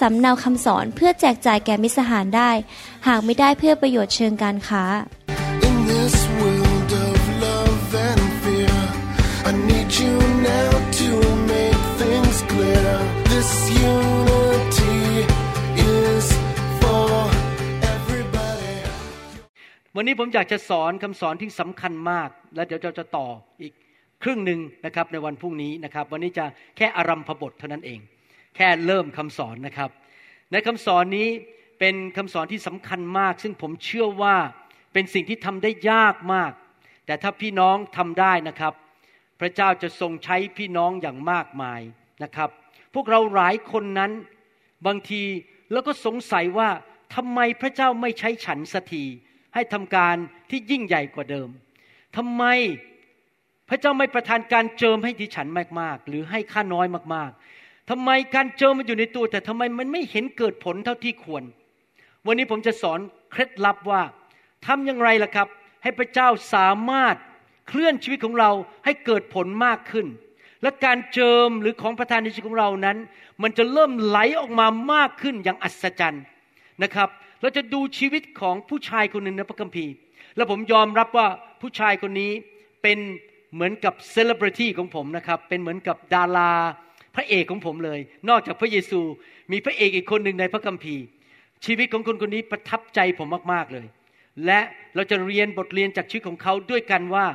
สำเนาคำสอนเพื่อแจกจ่ายแก่มิตรสหายได้ หากไม่ได้เพื่อประโยชน์เชิงการค้า In this world of love and fear, I need you now to make things clear. This unity is for everybody. วันนี้ผมอยากจะสอนคำสอนที่สำคัญมาก และเดี๋ยวเราจะต่ออีกครึ่งหนึ่งนะครับในวันพรุ่งนี้นะครับ วันนี้จะแค่อารัมพบทเท่านั้นเอง แค่เริ่มคำสอนนะครับ ในคำสอนนี้เป็นคำสอนที่สำคัญมาก ซึ่งผมเชื่อว่าเป็นสิ่งที่ทำได้ยากมาก แต่ถ้าพี่น้องทำได้นะครับ พระเจ้าจะทรงใช้พี่น้องอย่างมากมายนะครับ พวกเราหลายคนนั้นบางทีแล้วก็สงสัยว่าทำไมพระเจ้าไม่ใช้ฉันสักทีให้ทำการที่ยิ่งใหญ่กว่าเดิมทำไมพระเจ้าไม่ประทานการเจิมให้ดิฉันมากๆ หรือให้ค่าน้อยมากๆ ทำไมการเจิมมันอยู่ในตัว แต่ทำไมมันไม่เห็นเกิดผลเท่าที่ควร วันนี้ผมจะสอนเคล็ดลับว่าทำอย่างไรล่ะครับ ให้พระเจ้าสามารถเคลื่อนชีวิตของเราให้เกิดผลมากขึ้น และการเจิมหรือของประทานในชีวิตของเรานั้น มันจะเริ่มไหลออกมามากขึ้นอย่างอัศจรรย์นะครับ เราจะดูชีวิตของผู้ชายคนหนึ่งในพระคัมภีร์ แล้วผมยอมรับว่าผู้ชายคนนี้เป็นเหมือนกับเซเลบริตี้ของผมนะครับ เป็นเหมือนกับดารา พระเอกของผมเลย นอกจากพระเยซูมีพระเอกอีกคนหนึ่งในพระคัมภีร์ ชีวิตของคนคนนี้ประทับใจผมมาก ๆเลย และเราจะเรียนบทเรียนจากชีวิตของเขาด้วยกันว่า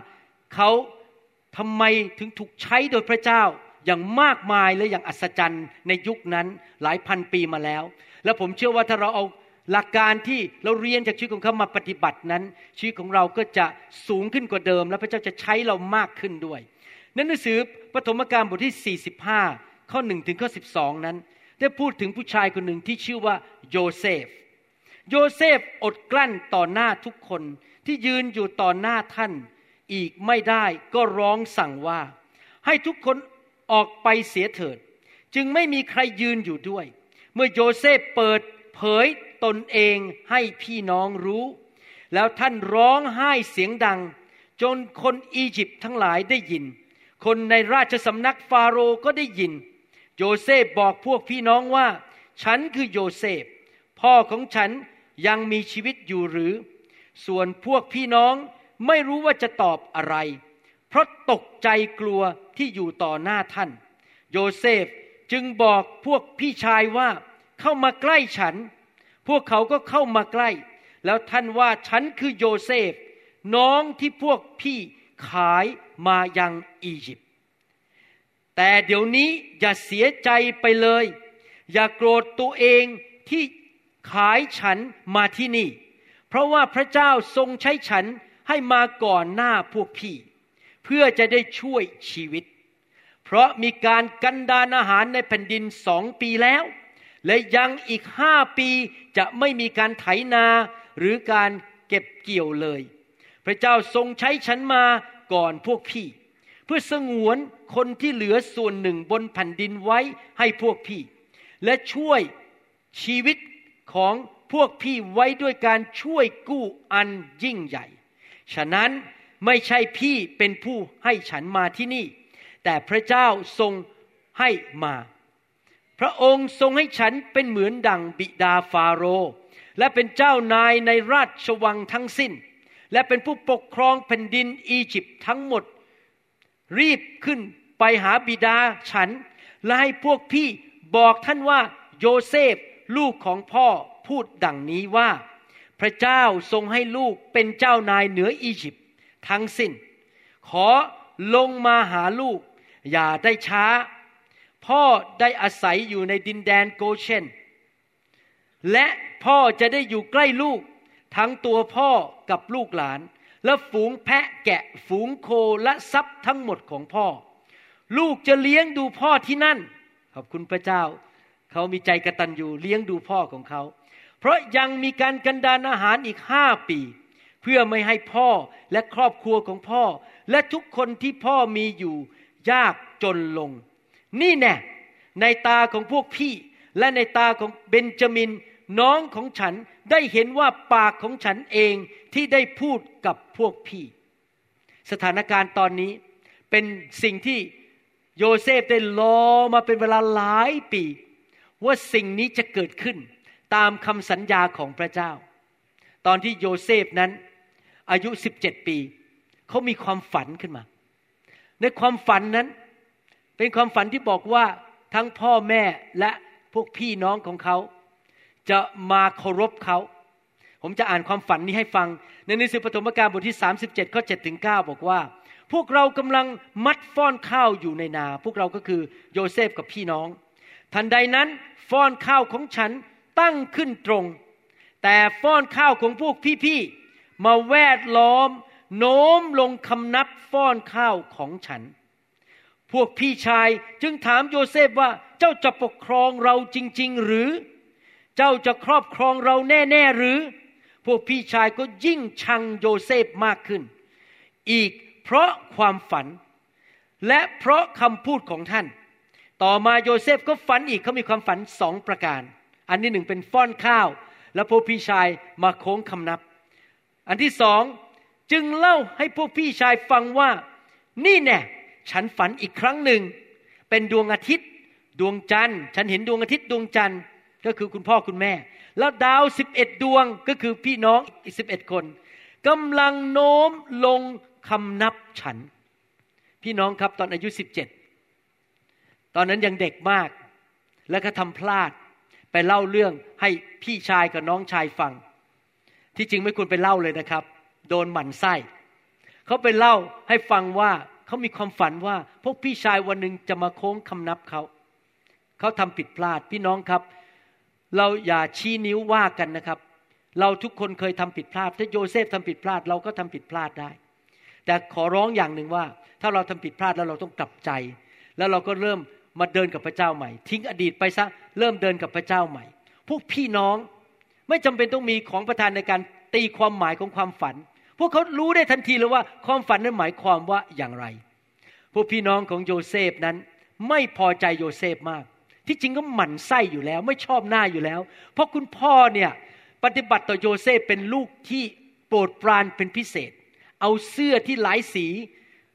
เขาทำไมถึงถูกใช้โดยพระเจ้าอย่างมากมายและอย่างอัศจรรย์ในยุคนั้นหลายพันปีมาแล้ว และผมเชื่อว่าถ้าเราเอาหลักการที่เราเรียนจากชีวิตของเขามาปฏิบัตินั้น ชีวิตของเราก็จะสูงขึ้นกว่าเดิม และพระเจ้าจะใช้เรามากขึ้นด้วยในหนังสือปฐมกาลบทที่ 45 ข้อ1ถึงข้อ 12 นั้น ได้พูดถึงผู้ชายคนหนึ่งที่ชื่อว่าโยเซฟ โยเซฟอดกลั้นต่อหน้าทุกคนที่ยืนอยู่ต่อหน้าท่านอีกไม่ได้ก็ร้องสั่งว่า ให้ทุกคนออกไปเสียเถิด จึงไม่มีใครยืนอยู่ด้วย เมื่อโยเซฟเปิดเผยตนเองให้พี่น้องรู้ แล้วท่านร้องไห้เสียงดัง จนคนอียิปต์ทั้งหลายได้ยิน คนในราชสำนักฟาโรห์ก็ได้ยิน โยเซฟบอกพวกพี่น้องว่า ฉันคือโยเซฟ พ่อของฉันยังมีชีวิตอยู่หรือ ส่วนพวกพี่น้องไม่รู้ว่าจะตอบอะไร เพราะตกใจกลัวที่อยู่ต่อหน้าท่าน โยเซฟจึงบอกพวกพี่ชายว่าเข้ามาใกล้ฉัน พวกเขาก็เข้ามาใกล้ แล้วท่านว่าฉันคือโยเซฟ น้องที่พวกพี่ขายมายังอียิปต์ แต่เดี๋ยวนี้อย่าเสียใจไปเลย อย่าโกรธตัวเองที่ขายฉันมาที่นี่ เพราะว่าพระเจ้าทรงใช้ฉันให้มาก่อนหน้าพวกพี่ เพื่อจะได้ช่วยชีวิต เพราะมีการกันดานอาหารในแผ่นดินสองปีแล้ว และยังอีกห้าปีจะไม่มีการไถนาหรือการเก็บเกี่ยวเลย พระเจ้าทรงใช้ฉันมาก่อนพวกพี่ เพื่อสงวนคนที่เหลือส่วนหนึ่งบนแผ่นดินไว้ให้พวกพี่ และช่วยชีวิตของพวกพี่ไว้ด้วยการช่วยกู้อันยิ่งใหญ่ ฉะนั้นไม่ใช่พี่เป็นผู้ให้ฉันมาที่นี่ แต่พระเจ้าทรงให้มา พระองค์ทรงให้ฉันเป็นเหมือนดังบิดาฟาโรห์และเป็นเจ้านายในราชวังทั้งสิ้น และเป็นผู้ปกครองแผ่นดินอียิปต์ทั้งหมด รีบขึ้นไปหาบิดาฉัน และให้พวกพี่บอกท่านว่าโยเซฟลูกของพ่อพูดดังนี้ว่า พระเจ้าทรงให้ลูกเป็นเจ้านายเหนืออียิปต์ทั้งสิ้น ขอลงมาหาลูก อย่าได้ช้า พ่อได้อาศัยอยู่ในดินแดนโกเชน และพ่อจะได้อยู่ใกล้ลูก ทั้งตัวพ่อกับลูกหลาน และฝูงแพะแกะฝูงโคและทรัพย์ทั้งหมดของพ่อ ลูกจะเลี้ยงดูพ่อที่นั่น ขอบคุณพระเจ้า เขามีใจกระตันอยู่เลี้ยงดูพ่อของเขา เพราะยังมีการกันดานอาหารอีกห้าปี เพื่อไม่ให้พ่อและครอบครัวของพ่อ และทุกคนที่พ่อมีอยู่ยากจนลง นี่แน่ในตาของพวกพี่และในตาของเบนจามิน น้องของฉันได้เห็นว่าปากของฉันเองที่ได้พูดกับพวกพี่ สถานการณ์ตอนนี้เป็นสิ่งที่โยเซฟได้รอมาเป็นเวลาหลายปี ว่าสิ่งนี้จะเกิดขึ้นตามคำสัญญาของพระเจ้า ตอนที่โยเซฟนั้นอายุ 17 ปี เขามีความฝันขึ้นมา ในความฝันนั้น เป็นความฝันที่บอกว่าทั้งพ่อแม่และพวกพี่น้องของเขา จะมาเคารพเขาผมจะอ่านความฝันนี้ให้ฟัง ในหนังสือปฐมกาลบทที่ 37ข้อ7ถึง9บอกว่า พวกเรากำลังมัดฟ้อนข้าวอยู่ในนา พวกเราก็คือโยเซฟกับพี่น้อง ทันใดนั้นฟ้อนข้าวของฉันตั้งขึ้นตรง แต่ฟ้อนข้าวของพวกพี่ๆมาแวดล้อม โน้มลงคำนับฟ้อนข้าวของฉัน พวกพี่ชายจึงถามโยเซฟว่าเจ้าจะปกครองเราจริง ๆ หรือเจ้าจะครอบครองเราแน่ ๆ หรือ พวกพี่ชายก็ยิ่งชังโยเซฟมากขึ้น อีกเพราะความฝัน และเพราะคำพูดของท่าน ต่อมาโยเซฟก็ฝันอีกเขามีความฝันสองประการ อันที่หนึ่งเป็นฟ้อนข้าว แล้วพวกพี่ชายมาโค้งคำนับ อันที่สองจึงเล่าให้พวกพี่ชายฟังว่า นี่แน่ฉันฝันอีกครั้งหนึ่ง เป็นดวงอาทิตย์ ดวงจันทร์ ฉันเห็นดวงอาทิตย์ดวงจันทร์ ก็คือคุณพ่อคุณแม่ แล้วดาวสิบเอ็ดดวงก็คือพี่น้องอีกสิบเอ็ดคนกำลังโน้มลงคำนับฉัน พี่น้องครับตอนอายุสิบเจ็ดตอนนั้นยังเด็กมาก แล้วก็ทำพลาดไปเล่าเรื่องให้พี่ชายกับน้องชายฟัง ที่จริงไม่ควรไปเล่าเลยนะครับ โดนหมั่นไส้เขาไปเล่าให้ฟังว่าเขามีความฝันว่า พวกพี่ชายวันหนึ่งจะมาโค้งคำนับเขา เขาทำผิดพลาดพี่น้องครับ เราอย่าชี้นิ้วว่ากันนะครับ เราทุกคนเคยทำผิดพลาด ถ้าโยเซฟทำผิดพลาด เราก็ทำผิดพลาดได้ แต่ขอร้องอย่างหนึ่งว่า ถ้าเราทำผิดพลาดแล้วเราต้องกลับใจ แล้วเราก็เริ่มมาเดินกับพระเจ้าใหม่ ทิ้งอดีตไปซะเริ่มเดินกับพระเจ้าใหม่ พวกพี่น้องไม่จำเป็นต้องมีของประทานในการตีความหมายของความฝัน พวกเขารู้ได้ทันทีเลยว่าความฝันนั้นหมายความว่าอย่างไร พวกพี่น้องของโยเซฟนั้นไม่พอใจโยเซฟมาก ที่จริงก็หมั่นไส้อยู่แล้ว ไม่ชอบหน้าอยู่แล้ว เพราะคุณพ่อเนี่ยปฏิบัติต่อโยเซฟเป็นลูกที่โปรดปรานเป็นพิเศษ เอาเสื้อที่หลายสี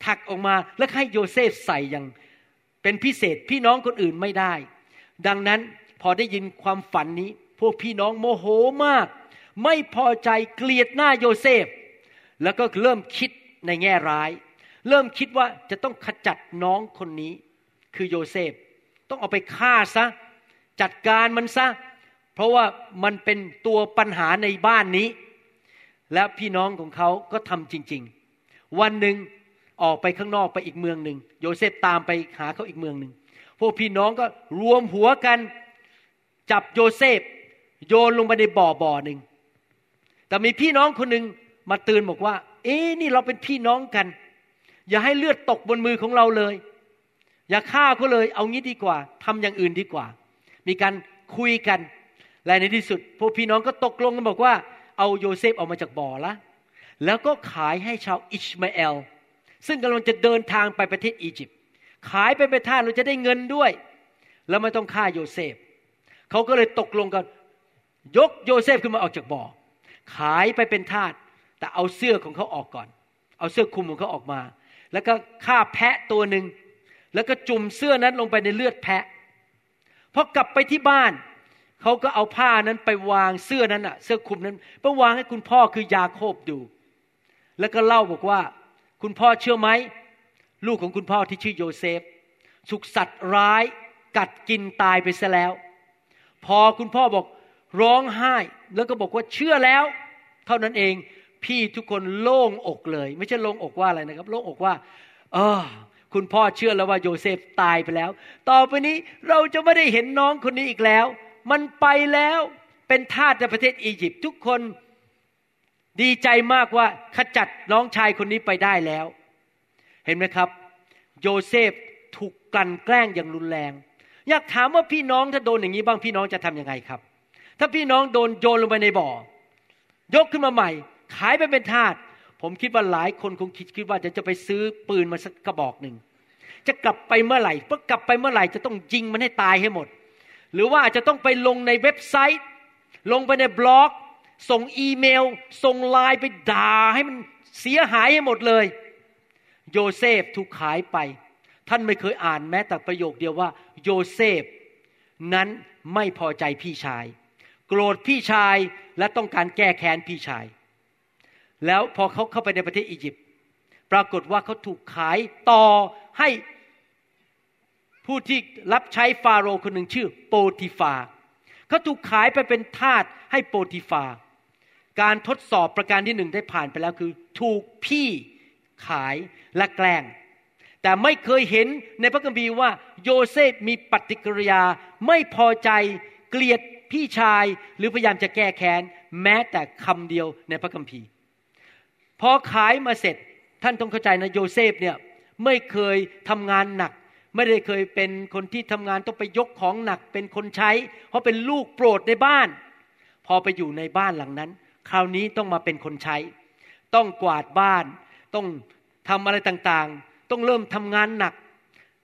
ถักออกมาแล้วให้โยเซฟใส่อย่างเป็นพิเศษพี่น้องคนอื่นไม่ได้ ดังนั้นพอได้ยินความฝันนี้ พวกพี่น้องโมโหมาก ไม่พอใจเกลียดหน้าโยเซฟ แล้วก็เริ่มคิดในแง่ร้าย เริ่มคิดว่าจะต้องขจัดน้องคนนี้ คือโยเซฟ ต้องเอาไปฆ่าซะ จัดการมันซะ เพราะว่ามันเป็นตัวปัญหาในบ้านนี้ และพี่น้องของเขาก็ทำจริง ๆ วันหนึ่งออกไปข้างนอกไปอีกเมืองหนึ่งโยเซฟตามไปหาเขาอีกเมืองหนึ่งพวกพี่น้องก็รวมหัวกันจับโยเซฟโยนลงไปในบ่อบ่อหนึ่งแต่มีพี่น้องคนหนึ่งมาเตือนบอกว่า เอ๊นี่เราเป็นพี่น้องกัน อย่าให้เลือดตกบนมือของเราเลย อย่าฆ่าเขาเลยเอางี้ดีกว่าทำอย่างอื่นดีกว่า มีการคุยกันและในที่สุด พวกพี่น้องก็ตกลงกันบอกว่า เอาโยเซฟออกมาจากบ่อละแล้วก็ขายให้ชาวอิชมาเอลซึ่งกำลังจะเดินทางไปประเทศอียิปต์ขายไปเป็นทาสเราจะได้เงินด้วย แล้วไม่ต้องฆ่าโยเซฟเขาก็เลยตกลงกัน ยกโยเซฟขึ้นมาออกจากบ่อ ขายไปเป็นทาสแต่เอาเสื้อของเขาออกก่อน เอาเสื้อคลุมของเขาออกมา แล้วก็ฆ่าแพะตัวหนึ่ง แล้วก็จุ่มเสื้อนั้นลงไปในเลือดแพะพอกลับไปที่บ้านเขาก็เอาผ้านั้นไปวางเสื้อนั้นอะเสื้อคลุมนั้นไปวางให้คุณพ่อคือยาโคบดู แล้วก็เล่าบอกว่า คุณพ่อเชื่อไหมลูกของคุณพ่อที่ชื่อโยเซฟสุกสัตว์ร้ายกัดกินตายไปซะแล้ว พอคุณพ่อบอกร้องไห้ แล้วก็บอกว่าเชื่อแล้ว เท่านั้นเองพี่ทุกคนโล่งอกเลย ไม่ใช่โล่งอกว่าอะไรนะครับ โล่งอกว่า เออ คุณพ่อเชื่อแล้วว่าโยเซฟตายไปแล้ว ต่อไปนี้เราจะไม่ได้เห็นน้องคนนี้อีกแล้ว มันไปแล้วเป็นทาสในประเทศอียิปต์ทุกคนดีใจมากว่าขจัดน้องชายคนนี้ไปได้แล้ว เห็นไหมครับ โยเซฟถูกกลั่นแกล้งอย่างรุนแรง อยากถามว่าพี่น้องถ้าโดนอย่างนี้บ้างพี่น้องจะทํำยังไงครับ ถ้าพี่น้องโดนโยนลงไปในบ่อ ยกขึ้นมาใหม่ ขายไปเป็นทาส ผมคิดว่าหลายคนคงคิดคิดว่าจะจะไปซื้อปืนมาสักกระบอกหนึ่งจะกลับไปเมื่อไหร่เพื่อกลับไปเมื่อไหร่จะต้องยิงมันให้ตายให้หมด หรือว่าอาจจะต้องไปลงในเว็บไซต์ ลงไปในบล็อก ส่งอีเมล ส่งไลน์ไปด่าให้มันเสียหายให้หมดเลย โยเซฟถูกขายไป ท่านไม่เคยอ่านแม้แต่ประโยคเดียวว่า โยเซฟ นั้นไม่พอใจพี่ชาย โกรธพี่ชายและต้องการแก้แค้นพี่ชาย แล้วพอเขาเข้าไปในประเทศอียิปต์ปรากฏว่าเขาถูกขายต่อให้ผู้ที่รับใช้ฟาโรห์คนหนึ่งชื่อโปติฟาเขาถูกขายไปเป็นทาสให้โปติฟา การทดสอบประการที่หนึ่งได้ผ่านไปแล้วคือ ถูกพี่ขายและแกล้ง แต่ไม่เคยเห็นในพระคัมภีร์ว่าโยเซฟมีปฏิกิริยาไม่พอใจเกลียดพี่ชายหรือพยายามจะแก้แค้น แม้แต่คำเดียวในพระคัมภีร์ พอขายมาเสร็จท่านต้องเข้าใจนะโยเซฟเนี่ยไม่เคยทำงานหนัก ไม่ได้เคยเป็นคนที่ทำงานต้องไปยกของหนักเป็นคนใช้ เพราะเป็นลูกโปรดในบ้าน พอไปอยู่ในบ้านหลังนั้น คราวนี้ต้องมาเป็นคนใช้ ต้องกวาดบ้าน ต้องทำอะไรต่างๆ ต้องเริ่มทำงานหนัก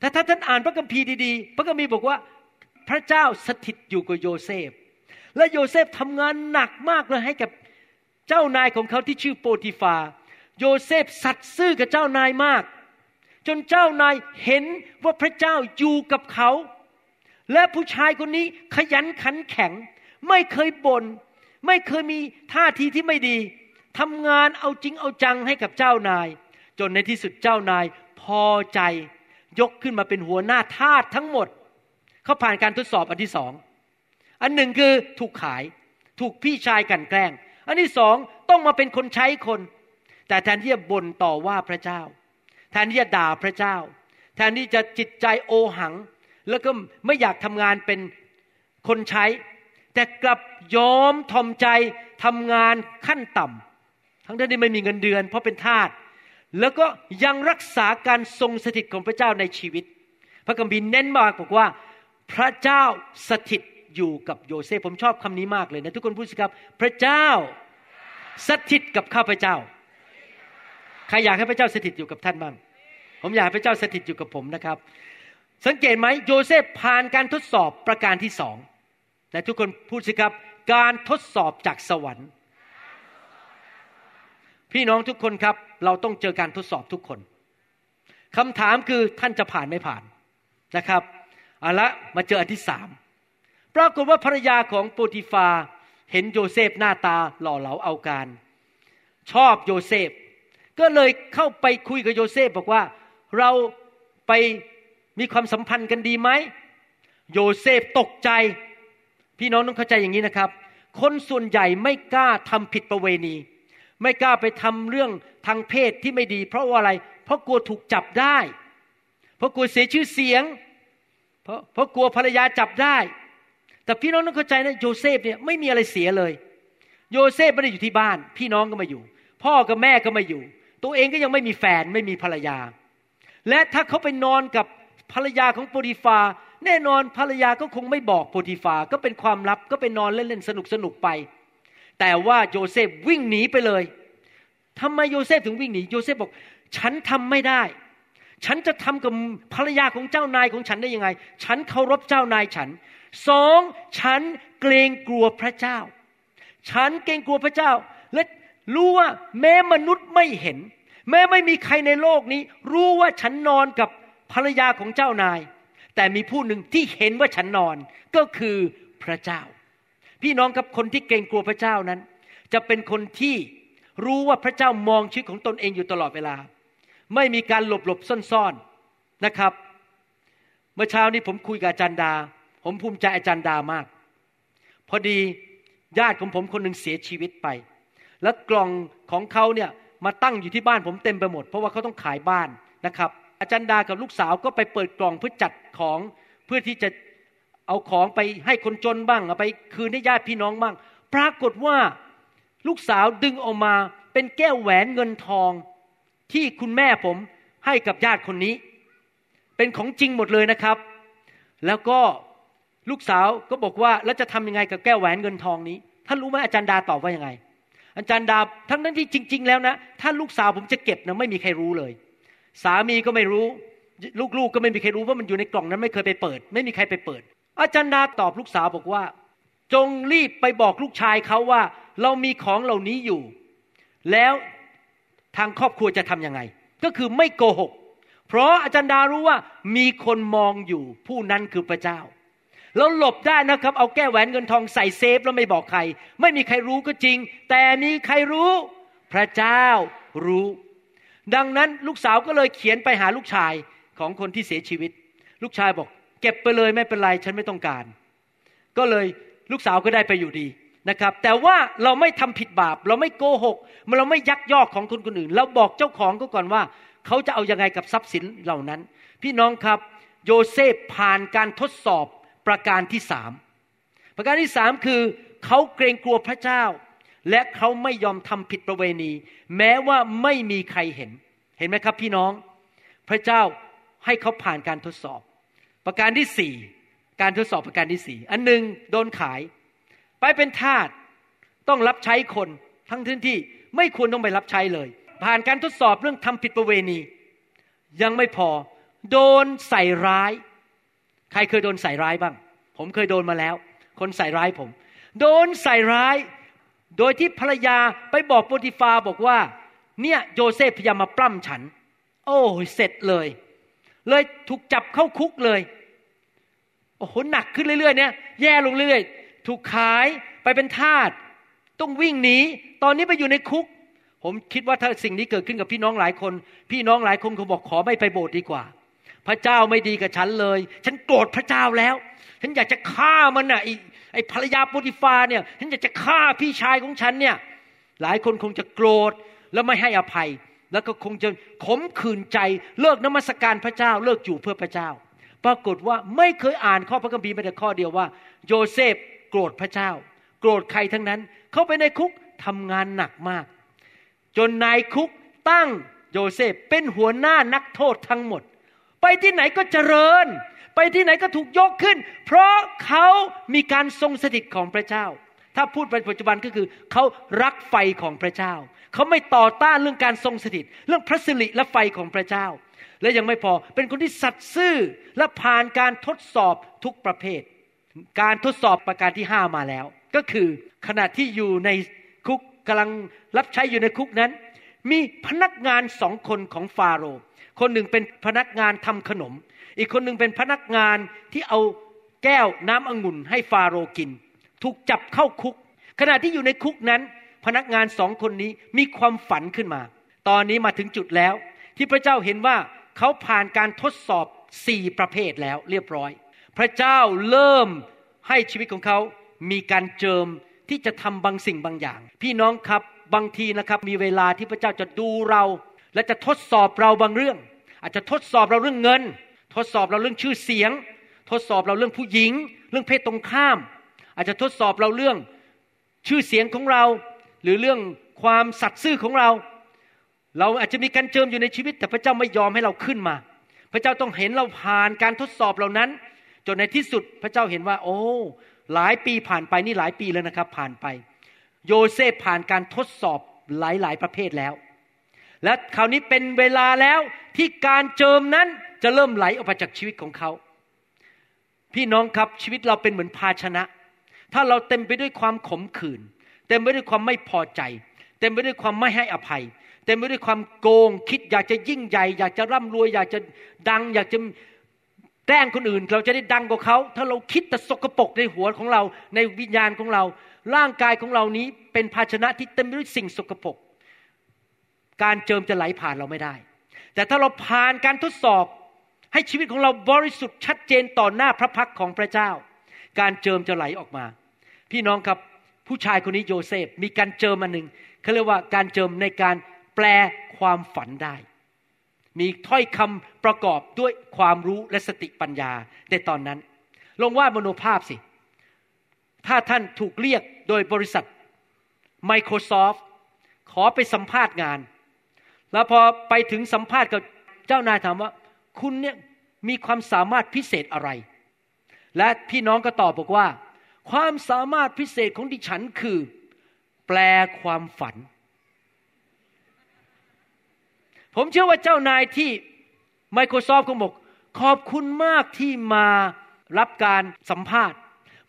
ถ้าท่านอ่านพระคัมภีร์ดีๆ พระคัมภีร์บอกว่าพระเจ้าสถิตอยู่กับโยเซฟ และโยเซฟทำงานหนักมากเลยให้กับ เจ้านายของเขาที่ชื่อโปติฟา โยเซฟสัตย์ซื่อกับเจ้านายมาก จนเจ้านายเห็นว่าพระเจ้าอยู่กับเขา และผู้ชายคนนี้ขยันขันแข็ง ไม่เคยบน่นไม่เคยมีท่าทีที่ไม่ดีทำงานเอาจริงเอาจังให้กับเจ้านาย จนในที่สุดเจ้านายพอใจ ยกขึ้นมาเป็นหัวหน้าทาสทั้งหมด เขาผ่านการทดสอบอันที่สองอันหนึ่งคือถูกขาย ถูกพี่ชายกันแกล้ง อันที่สองต้องมาเป็นคนใช้คน แต่แทนที่จะบ่นต่อว่าพระเจ้า แทนที่จะด่าพระเจ้า แทนที่จะจิตใจโอหัง แล้วก็ไม่อยากทำงานเป็นคนใช้ แต่กลับยอมทอมใจทำงานขั้นต่ำทั้งที่ไม่มีเงินเดือน เพราะเป็นทาสแล้วก็ยังรักษาการทรงสถิตของพระเจ้าในชีวิต พระคัมภีร์เน้นมากบอกว่าพระเจ้าสถิต อยู่กับโยเซฟผมชอบคำนี้มากเลยนะทุกคนพูดสิครับ พระเจ้าสถิตกับข้าพเจ้าใครอยากให้พระเจ้าสถิตอยู่กับท่านบ้างผมอยากให้พระเจ้าสถิตอยู่กับผมนะครับ สังเกตไหมโยเซฟผ่านการทดสอบประการที่สองแต่ทุกคนพูดสิครับ การทดสอบจากสวรรค์ พี่น้องทุกคนครับ เราต้องเจอการทดสอบทุกคนคำถามคือท่านจะผ่านไม่ผ่านนะครับเอาละมาเจออันที่สาม ปรากฏว่าภรรยาของโปติฟาเห็นโยเซฟหน้าตาหล่อเหลาเอาการ ชอบโยเซฟ ก็เลยเข้าไปคุยกับโยเซฟบอกว่าเราไปมีความสัมพันธ์กันดีไหม โยเซฟตกใจ พี่น้องต้องเข้าใจอย่างนี้นะครับ คนส่วนใหญ่ไม่กล้าทำผิดประเวณี ไม่กล้าไปทำเรื่องทางเพศที่ไม่ดี เพราะว่าอะไร เพราะกลัวถูกจับได้ เพราะกลัวเสียชื่อเสียง เพราะเพราะกลัวภรรยาจับได้ แต่พี่น้องต้องเข้าใจนะโยเซฟเนี่ยไม่มีอะไรเสียเลย โยเซฟไม่ได้อยู่ที่บ้าน พี่น้องก็มาอยู่ พ่อกับแม่ก็มาอยู่ ตัวเองก็ยังไม่มีแฟนไม่มีภรรยา และถ้าเขาไปนอนกับภรรยาของโปทิฟาร์ แน่นอนภรรยาก็คงไม่บอกโปทิฟาร์ ก็เป็นความลับก็ไปนอนเล่นๆสนุกสนุกไป แต่ว่าโยเซฟวิ่งหนีไปเลยทำไมโยเซฟถึงวิ่งหนีโยเซฟบอก ฉันทำไม่ได้ ฉันจะทำกับภรรยาของเจ้านายของฉันได้ยังไง ฉันเคารพเจ้านายฉัน สองฉันเกรงกลัวพระเจ้า ฉันเกรงกลัวพระเจ้า และรู้ว่าแม้มนุษย์ไม่เห็น แม้ไม่มีใครในโลกนี้ รู้ว่าฉันนอนกับภรรยาของเจ้านาย แต่มีผู้หนึ่งที่เห็นว่าฉันนอนก็คือพระเจ้า พี่น้องกับคนที่เกรงกลัวพระเจ้านั้น จะเป็นคนที่รู้ว่าพระเจ้ามองชีวิตของตนเองอยู่ตลอดเวลา ไม่มีการหลบหลบซ่อนๆนะครับ เมื่อเช้านี้ผมคุยกับอาจารย์ดา ผมภูมิใจอาจารย์ดามาก พอดีญาติของผมคนหนึ่งเสียชีวิตไป แล้วกล่องของเขาเนี่ยมาตั้งอยู่ที่บ้านผมเต็มไปหมด เพราะว่าเขาต้องขายบ้านนะครับ อาจารย์ดากับลูกสาวก็ไปเปิดกล่องเพื่อจัดของเพื่อที่จะเอาของไปให้คนจนบ้างเอาไปคืนให้ญาติพี่น้องบ้าง ปรากฏว่าลูกสาวดึงออกมาเป็นแก้วแหวนเงินทองที่คุณแม่ผมให้กับญาติคนนี้ เป็นของจริงหมดเลยนะครับ แล้วก็ ลูกสาวก็บอกว่าแล้วจะทำยังไงกับแก้วแหวนเงินทองนี้ ท่านรู้ไหมอาจารย์ดาตอบว่ายังไง อาจารย์ดาทั้งนั้นที่จริง ๆ แล้วนะถ้าลูกสาวผมจะเก็บนะไม่มีใครรู้เลย สามีก็ไม่รู้ ลูกๆก็ไม่มีใครรู้ว่ามันอยู่ในกล่องนั้นไม่เคยไปเปิด ไม่มีใครไปเปิด อาจารย์ดาตอบลูกสาวบอกว่า จงรีบไปบอกลูกชายเขาว่า เรามีของเหล่านี้อยู่ แล้วทางครอบครัวจะทำยังไง ก็คือไม่โกหก เพราะอาจารย์ดารู้ว่ามีคนมองอยู่ผู้นั้นคือพระเจ้า แล้วหลบได้นะครับ เอาแก้แหวนเงินทองใส่เซฟแล้วไม่บอกใคร ไม่มีใครรู้ก็จริง แต่มีใครรู้ พระเจ้ารู้ ดังนั้นลูกสาวก็เลยเขียนไปหาลูกชายของคนที่เสียชีวิต ลูกชายบอก เก็บไปเลยไม่เป็นไรฉันไม่ต้องการ ก็เลยลูกสาวก็ได้ไปอยู่ดีนะครับ แต่ว่าเราไม่ทำผิดบาป เราไม่โกหกเราไม่ยักยอกของคนคนอื่น เราบอกเจ้าของก็ก่อนว่า เขาจะเอายังไงกับทรัพย์สินเหล่านั้น พี่น้องครับ โยเซฟผ่านการทดสอบ ประการที่สามประการที่สามคือเขาเกรงกลัวพระเจ้า และเขาไม่ยอมทำผิดประเวณี แม้ว่าไม่มีใครเห็น เห็นไหมครับพี่น้อง พระเจ้าให้เขาผ่านการทดสอบ ประการที่สี่การทดสอบประการที่สี่อันหนึ่งโดนขาย ไปเป็นทาสต้องรับใช้คนทั้งที่ที่ไม่ควรต้องไปรับใช้เลย ผ่านการทดสอบเรื่องทำผิดประเวณี ยังไม่พอ โดนใส่ร้าย ครเคยโดนใส่ร้ายบ้าง ผมเคยโดนมาแล้ว คนใส่ร้ายผม โดนใส่ร้าย โดยที่ภรรยาไปบอกโปติฟาบอกว่า เนี่ยโยเซฟพยายามมาปล้ำฉัน โอ้ยเสร็จเลย เลยถูกจับเข้าคุกเลย โอ้โหหนักขึ้นเรื่อยๆเนี่ยแย่ลงเรื่อยๆ ถูกขายไปเป็นทาสต้องวิ่งหนี ตอนนี้ไปอยู่ในคุก ผมคิดว่าถ้าสิ่งนี้เกิดขึ้นกับพี่น้องหลายคน พี่น้องหลายคนคงบอกขอไม่ไปโบสถ์ดีกว่า พระเจ้าไม่ดีกับฉันเลย ฉันโกรธพระเจ้าแล้ว ฉันอยากจะฆ่ามันน่ะไอ้ไอ้ภรรยาโปทิฟาร์เนี่ย ฉันอยากจะฆ่าพี่ชายของฉันเนี่ย หลายคนคงจะโกรธแล้วไม่ให้อภัย แล้วก็คงจะขมขื่นใจเลิกนมัสการพระเจ้า เลิกอยู่เพื่อพระเจ้า ปรากฏว่าไม่เคยอ่านข้อพระคัมภีร์แม้แต่ข้อเดียวว่า โยเซฟโกรธพระเจ้า โกรธใครทั้งนั้น เข้าไปในคุกทำงานหนักมาก จนนายคุกตั้งโยเซฟเป็นหัวหน้านักโทษทั้งหมด ไปที่ไหนก็เจริญ ไปที่ไหนก็ถูกยกขึ้น เพราะเขามีการทรงสถิตของพระเจ้า ถ้าพูดปัจจุบันก็คือเขารักไฟของพระเจ้า เขาไม่ต่อต้านเรื่องการทรงสถิต เรื่องพระสิริและไฟของพระเจ้า และยังไม่พอเป็นคนที่สัตย์ซื่อและผ่านการทดสอบทุกประเภท การทดสอบประการที่ห้ามาแล้ว ก็คือขณะที่อยู่ในคุกกำลังรับใช้อยู่ในคุกนั้น มีพนักงานสองคนของฟาโรห คนหนึ่งเป็นพนักงานทำขนม อีกคนหนึ่งเป็นพนักงานที่เอาแก้วน้ำองุ่นให้ฟาโรกิน ถูกจับเข้าคุก ขณะที่อยู่ในคุกนั้น พนักงานสองคนนี้มีความฝันขึ้นมา ตอนนี้มาถึงจุดแล้ว ที่พระเจ้าเห็นว่าเขาผ่านการทดสอบสี่ประเภทแล้วเรียบร้อย พระเจ้าเริ่มให้ชีวิตของเขา มีการเจิมที่จะทำบางสิ่งบางอย่าง พี่น้องครับบางทีนะครับมีเวลาที่พระเจ้าจะดูเรา และจะทดสอบเราบางเรื่อง อาจจะทดสอบเราเรื่องเงิน ทดสอบเราเรื่องชื่อเสียง ทดสอบเราเรื่องผู้หญิง เรื่องเพศตรงข้าม อาจจะทดสอบเราเรื่องชื่อเสียงของเรา หรือเรื่องความสัตย์ซื่อของเรา เราอาจจะมีการเจิมอยู่ในชีวิต แต่พระเจ้าไม่ยอมให้เราขึ้นมา พระเจ้าต้องเห็นเราผ่านการทดสอบเหล่านั้น จนในที่สุดพระเจ้าเห็นว่า โอ้หลายปีผ่านไปนี่หลายปีแล้วนะครับ ผ่านไป โยเซฟผ่านการทดสอบหลายๆประเภทแล้ว และคราวนี้เป็นเวลาแล้วที่การเจิมนั้นจะเริ่มไหลออกมาจากชีวิตของเขา พี่น้องครับชีวิตเราเป็นเหมือนภาชนะ ถ้าเราเต็มไปด้วยความขมขื่นเต็มไปด้วยความไม่พอใจ เต็มไปด้วยความไม่ให้อภัย เต็มไปด้วยความโกง คิดอยากจะยิ่งใหญ่ อยากจะร่ำรวย อยากจะดัง อยากจะแกล้งคนอื่น เราจะได้ดังกว่าเขา ถ้าเราคิดแต่สกปรกในหัวของเรา ในวิญญาณของเรา ร่างกายของเรานี้เป็นภาชนะที่เต็มไปด้วยสิ่งสกปรก การเจิมจะไหลผ่านเราไม่ได้ แต่ถ้าเราผ่านการทดสอบให้ชีวิตของเราบริสุทธิ์ชัดเจนต่อหน้าพระพักของพระเจ้า การเจิมจะไหลออกมา พี่น้องครับผู้ชายคนนี้โยเซฟมีการเจิมอันหนึ่งเขาเรียกว่าการเจิมในการแปลความฝันได้ มีถ้อยคำประกอบด้วยความรู้และสติปัญญาในตอนนั้น ลงวาดมโนภาพสิ ถ้าท่านถูกเรียกโดยบริษัท Microsoft ขอไปสัมภาษณ์งาน แล้วพอไปถึงสัมภาษณ์กับเจ้านายถามว่า คุณเนี่ยมีความสามารถพิเศษอะไร และพี่น้องก็ตอบบอกว่า ความสามารถพิเศษของดิฉันคือ แปลความฝัน ผมเชื่อว่าเจ้านายที่ Microsoft คงบอกขอบคุณมากที่มารับการสัมภาษณ์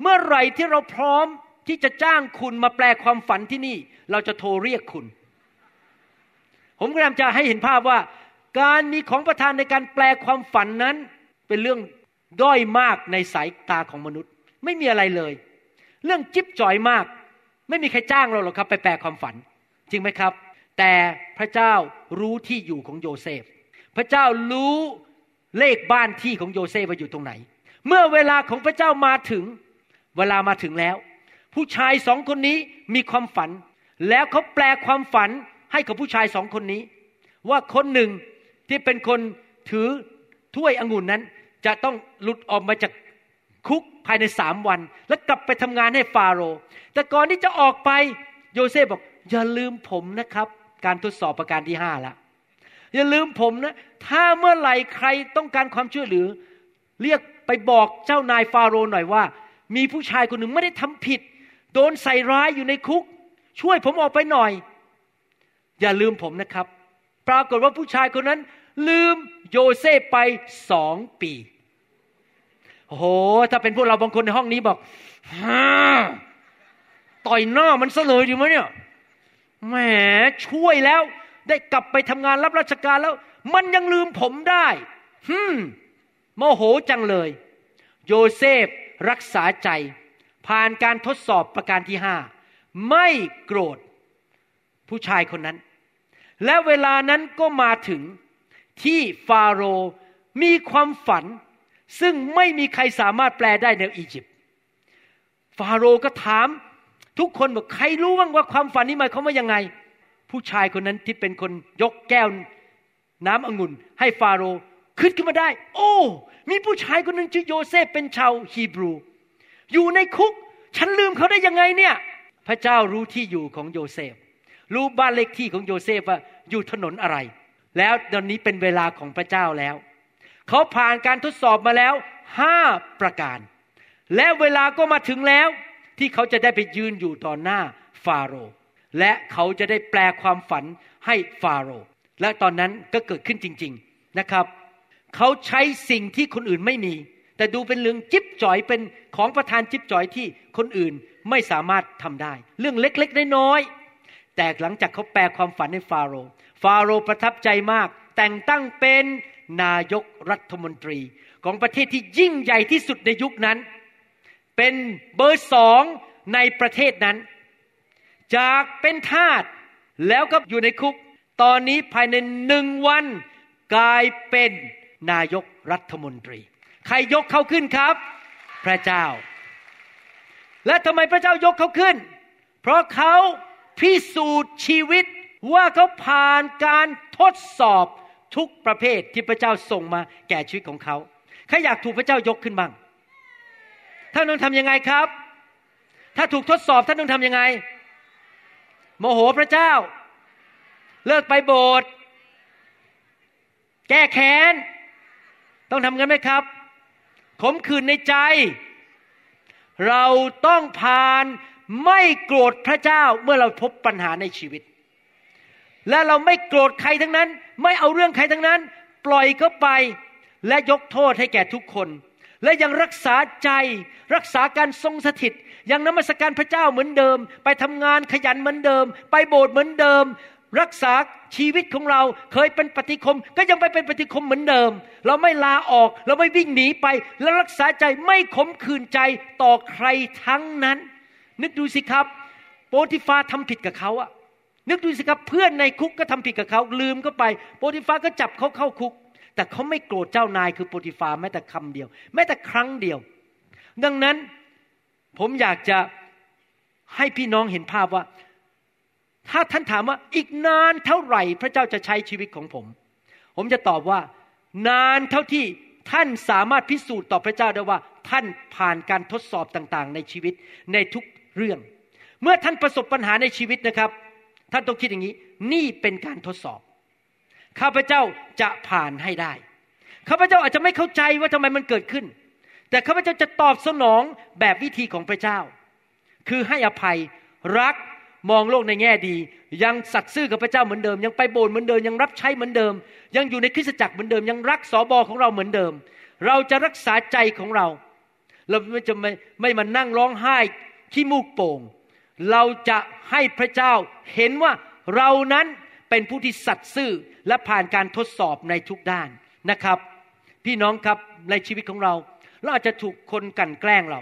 เมื่อไหร่ที่เราพร้อมที่จะจ้างคุณมาแปลความฝันที่นี่ เราจะโทรเรียกคุณ ผมพยายามจะให้เห็นภาพว่า การมีของประทานในการแปลความฝันนั้น เป็นเรื่องด้อยมากในสายตาของมนุษย์ ไม่มีอะไรเลย เรื่องจิ๊บจ่อยมาก ไม่มีใครจ้างเราหรอกครับ ไปแปลความฝัน จริงไหมครับ แต่พระเจ้ารู้ที่อยู่ของโยเซฟ พระเจ้ารู้เลขบ้านที่ของโยเซฟว่าอยู่ตรงไหน เมื่อเวลาของพระเจ้ามาถึง เวลามาถึงแล้ว ผู้ชายสองคนนี้มีความฝัน แล้วเขาแปลความฝัน ให้กับผู้ชายสองคนนี้ ว่าคนหนึ่งที่เป็นคนถือถ้วยองุ่นนั้น จะต้องหลุดออกมาจากคุกภายในสามวัน แล้วกลับไปทำงานให้ฟาโรห์แต่ก่อนที่จะออกไปโยเซฟบอก อย่าลืมผมนะครับ การทดสอบประการที่ห้าละอย่าลืมผมนะ ถ้าเมื่อไหร่ใครต้องการความช่วยเหลือ เรียกไปบอกเจ้านายฟาโรห์หน่อยว่า มีผู้ชายคนหนึ่งไม่ได้ทำผิด โดนใส่ร้ายอยู่ในคุก ช่วยผมออกไปหน่อย อย่าลืมผมนะครับ ปรากฏว่าผู้ชายคนนั้น ลืมโยเซฟไปสองปีโอ้โห ถ้าเป็นพวกเราบางคนในห้องนี้บอกฮ่าต่อยหน้ามันซะเลยดีไหมเนี่ย แหม ช่วยแล้ว ได้กลับไปทำงานรับราชการแล้ว มันยังลืมผมได้ฮึมโมโหจังเลย โยเซฟรักษาใจ ผ่านการทดสอบประการที่ห้า ไม่โกรธ ผู้ชายคนนั้น และเวลานั้นก็มาถึงที่ฟาโรห์มีความฝัน ซึ่งไม่มีใครสามารถแปลได้ในอียิปต์ฟาโรห์ก็ถามทุกคนบอกใครรู้บ้างว่าความฝันนี้หมายความว่ายังไง ผู้ชายคนนั้นที่เป็นคนยกแก้วน้ำองุ่น ให้ฟาโรห์ขึ้นขึ้นมาได้ โอ้ มีผู้ชายคนหนึ่งชื่อโยเซฟเป็นชาวฮีบรู อยู่ในคุก ฉันลืมเขาได้ยังไงเนี่ย พระเจ้ารู้ที่อยู่ของโยเซฟ รู้บ้านเลขที่ของโยเซฟว่าอยู่ถนนอะไร แล้วตอนนี้เป็นเวลาของพระเจ้าแล้ว เขาผ่านการทดสอบมาแล้วห้าประการ และเวลาก็มาถึงแล้ว ที่เขาจะได้ไปยืนอยู่ต่อหน้าฟาโรห์และเขาจะได้แปลความฝันให้ฟาโรห์และตอนนั้นก็เกิดขึ้นจริง ๆนะครับ เขาใช้สิ่งที่คนอื่นไม่มี แต่ดูเป็นเรื่องจิ๊บจ่อยเป็นของประธานจิ๊บจ่อยที่คนอื่นไม่สามารถทำได้ เรื่องเล็กๆน้อยๆ แต่หลังจากเขาแปลความฝันให้ฟาโรห์ฟาโรห์ประทับใจมาก แต่งตั้งเป็นนายกรัฐมนตรีของประเทศที่ยิ่งใหญ่ที่สุดในยุคนั้น เป็นเบอร์สองในประเทศนั้น จากเป็นทาสแล้วก็อยู่ในคุก ตอนนี้ภายในหนึ่งวันกลายเป็นนายกรัฐมนตรี ใครยกเขาขึ้นครับ พระเจ้า และทำไมพระเจ้ายกเขาขึ้น เพราะเขา พิสูจน์ชีวิตว่าเขาผ่านการทดสอบทุกประเภทที่พระเจ้าส่งมาแก่ชีวิตของเขาใครอยากถูกพระเจ้ายกขึ้นบ้างท่านต้องทำยังไงครับ ถ้าถูกทดสอบท่านต้องทำยังไง โมโหพระเจ้า เลิกไปโบสถ์แก้แค้น ต้องทำกันไหมครับ ขมขื่นในใจ เราต้องผ่าน ไม่โกรธพระเจ้าเมื่อเราพบปัญหาในชีวิต และเราไม่โกรธใครทั้งนั้น ไม่เอาเรื่องใครทั้งนั้น ปล่อยเขาไปและยกโทษให้แก่ทุกคน และยังรักษาใจรักษาการทรงสถิตยังนมัสการพระเจ้าเหมือนเดิม ไปทำงานขยันเหมือนเดิม ไปโบสถ์เหมือนเดิม รักษาชีวิตของเราเคยเป็นปฏิคม ก็ยังไปเป็นปฏิคมเหมือนเดิม เราไม่ลาออก เราไม่วิ่งหนีไป และรักษาใจไม่ขมขื่นใจต่อใครทั้งนั้น นึกดูสิครับ โปติฟาทำผิดกับเขาอะนึกดูสิครับเพื่อนในคุกก็ทำผิดกับเขาลืมก็ไป โปติฟาก็จับเขาเข้าคุก แต่เขาไม่โกรธเจ้านายคือโปติฟาแม้แต่คำเดียว แม้แต่ครั้งเดียว ดังนั้นผมอยากจะให้พี่น้องเห็นภาพว่า ถ้าท่านถามว่าอีกนานเท่าไหร่พระเจ้าจะใช้ชีวิตของผม ผมจะตอบว่านานเท่าที่ท่านสามารถพิสูจน์ต่อพระเจ้าได้ว่า ท่านผ่านการทดสอบต่างๆ ในชีวิต ในทุก เรื่อง เมื่อท่านประสบปัญหาในชีวิตนะครับ ท่านต้องคิดอย่างนี้ นี่เป็นการทดสอบ ข้าพเจ้าจะผ่านให้ได้ ข้าพเจ้าอาจจะไม่เข้าใจว่าทำไมมันเกิดขึ้น แต่ข้าพเจ้าจะตอบสนองแบบวิธีของพระเจ้า คือให้อภัยรักมองโลกในแง่ดี ยังสัตย์ซื่อกับพระเจ้าเหมือนเดิม ยังไปโบสถ์เหมือนเดิมยังรับใช้เหมือนเดิม ยังอยู่ในคริสตจักรเหมือนเดิม ยังรักสอบอของเราเหมือนเดิม เราจะรักษาใจของเรา เราไม่จะไม่ไม่มานั่งร้องไห้ ขี้มูกโป่ง เราจะให้พระเจ้าเห็นว่าเรานั้นเป็นผู้ที่สัตย์ซื่อและผ่านการทดสอบในทุกด้านนะครับ พี่น้องครับในชีวิตของเรา เราอาจจะถูกคนกั่นแกล้งเรา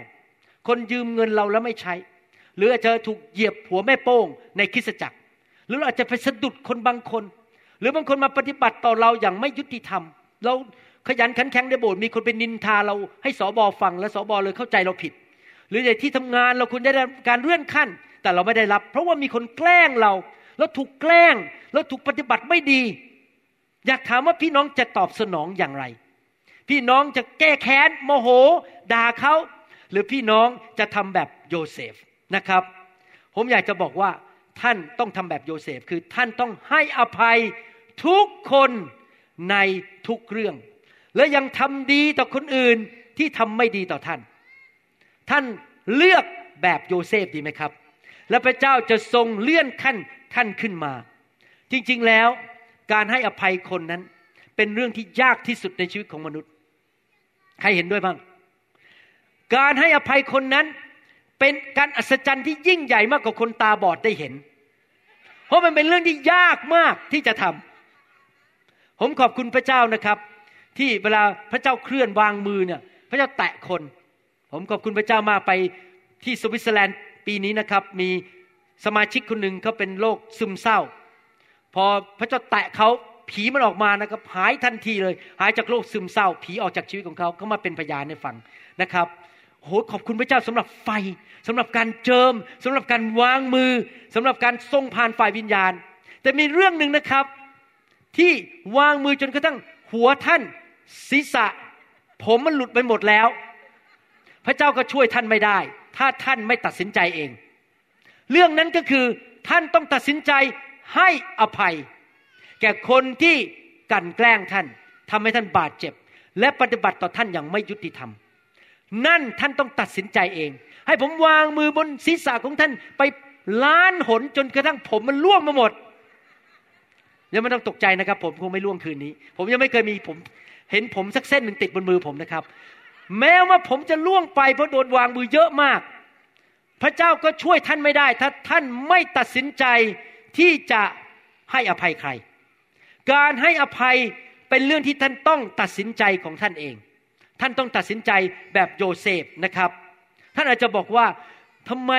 คนยืมเงินเราแล้วไม่ใช้ หรืออาจจะถูกเหยียบหัวแม่โป้งในคริสตจักร หรือเราอาจจะไปสะดุดคนบางคน หรือบางคนมาปฏิบัติต่อเราอย่างไม่ยุติธรรม เราขยันขันแข็งในโบสถ์มีคนเป็นนินทาเราให้สอบอฟังและสอบอเลยเข้าใจเราผิด หรือในที่ทำงานเราคุณได้รับการเลื่อนขั้น แต่เราไม่ได้รับ เพราะว่ามีคนแกล้งเราแล้วถูกแกล้งแล้วถูกปฏิบัติไม่ดี อยากถามว่าพี่น้องจะตอบสนองอย่างไร พี่น้องจะแก้แค้นโมโหด่าเขาหรือพี่น้องจะทำแบบโยเซฟนะครับ ผมอยากจะบอกว่าท่านต้องทำแบบโยเซฟคือท่านต้องให้อภัยทุกคนในทุกเรื่อง และยังทำดีต่อคนอื่นที่ทำไม่ดีต่อท่าน ท่านเลือกแบบโยเซฟดีไหมครับ และพระเจ้าจะทรงเลื่อนขั้นท่านขึ้นมา จริงๆแล้วการให้อภัยคนนั้น เป็นเรื่องที่ยากที่สุดในชีวิตของมนุษย์ ใครเห็นด้วยบ้าง การให้อภัยคนนั้น เป็นการอัศจรรย์ที่ยิ่งใหญ่มากกว่าคนตาบอดได้เห็น เพราะมันเป็นเรื่องที่ยากมากที่จะทำผมขอบคุณพระเจ้านะครับ ที่เวลาพระเจ้าเคลื่อนวางมือเนี่ย พระเจ้าแตะคน ผมขอบคุณพระเจ้ามากไปที่สวิตเซอร์แลนด์ปีนี้นะครับ มีสมาชิกคนหนึ่งเขาเป็นโรคซึมเศร้า พอพระเจ้าแตะเขาผีมันออกมานะครับหายทันทีเลย หายจากโรคซึมเศร้า ผีออกจากชีวิตของเขาเขามาเป็นพยานในฟังนะครับโหขอบคุณพระเจ้าสำหรับไฟสำหรับการเจิมสำหรับการวางมือสำหรับการทรงผ่านฝ่ายวิญญาณ แต่มีเรื่องหนึ่งนะครับ ที่วางมือจนกระทั่งหัวท่านศีรษะ ผมมันหลุดไปหมดแล้ว พระเจ้าก็ช่วยท่านไม่ได้ ถ้าท่านไม่ตัดสินใจเอง เรื่องนั้นก็คือท่านต้องตัดสินใจให้อภัย แก่คนที่กันแกล้งท่านทำให้ท่านบาดเจ็บ และปฏิบัติต่อท่านอย่างไม่ยุติธรรม นั่นท่านต้องตัดสินใจเอง ให้ผมวางมือบนศีรษะของท่านไปล้านหนจนกระทั่งผมมันล่วงมาหมดยังไม่ต้องตกใจนะครับ ผมคงไม่ล่วงคืนนี้ ผมยังไม่เคยมีผม เห็นผมสักเส้นหนึ่งติดบนมือผมนะครับ แม้ว่าผมจะล่วงไปเพราะโดนวางมือเยอะมาก พระเจ้าก็ช่วยท่านไม่ได้ ถ้าท่านไม่ตัดสินใจที่จะให้อภัยใคร การให้อภัยเป็นเรื่องที่ท่านต้องตัดสินใจของท่านเอง ท่านต้องตัดสินใจแบบโยเซฟนะครับ ท่านอาจจะบอกว่าทำไม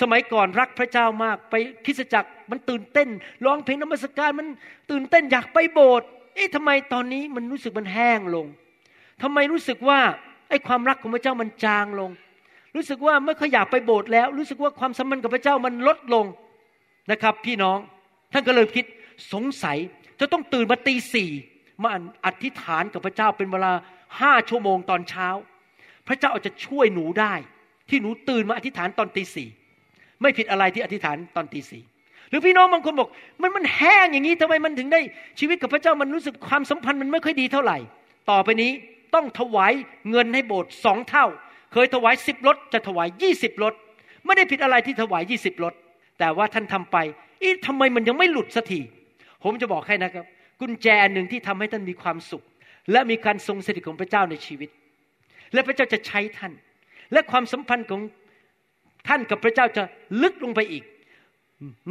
สมัยก่อนรักพระเจ้ามากไปคริสจักรมันตื่นเต้นร้องเพลงนมัสการมันตื่นเต้นอยากไปโบสถ์เอ๊ะทำไมตอนนี้มันรู้สึกมันแห้งลงทำไมรู้สึกว่า อ้ความรักของพระเจ้ามันจางลง รู้สึกว่าไม่ค่อยอยากไปโบสถ์แล้ว รู้สึกว่าความสัมพันธ์กับพระเจ้ามันลดลงนะครับ พี่น้องท่านก็เลยคิดสงสัยจะต้องตื่นมาตีสี่มาอธิษฐานกับพระเจ้าเป็นเวลาห้าชั่วโมงตอนเช้า พระเจ้าอาจจะช่วยหนูได้ ที่หนูตื่นมาอธิษฐานตอนตีสี่ไม่ผิดอะไรที่อธิษฐานตอนตีสี่หรือพี่น้องบางคนบอก มันมันแห้งอย่างนี้ทำไมมันถึงได้ ชีวิตกับพระเจ้ามันรู้สึกความสัมพันธ์มันไม่ค่อยดีเท่าไหร่ ต่อไปนี้ ต้องถวายเงินให้โบสถ์สองเท่า เคยถวายสิบรถจะถวายยี่สิบรถไม่ได้ผิดอะไรที่ถวายยี่สิบรถแต่ว่าท่านทำไปอีทำไมมันยังไม่หลุดสักทีผมจะบอกให้นะครับ กุญแจหนึ่งที่ทำให้ท่านมีความสุข และมีการทรงสถิตของพระเจ้าในชีวิต และพระเจ้าจะใช้ท่าน และความสัมพันธ์ของท่านกับพระเจ้าจะลึกลงไปอีก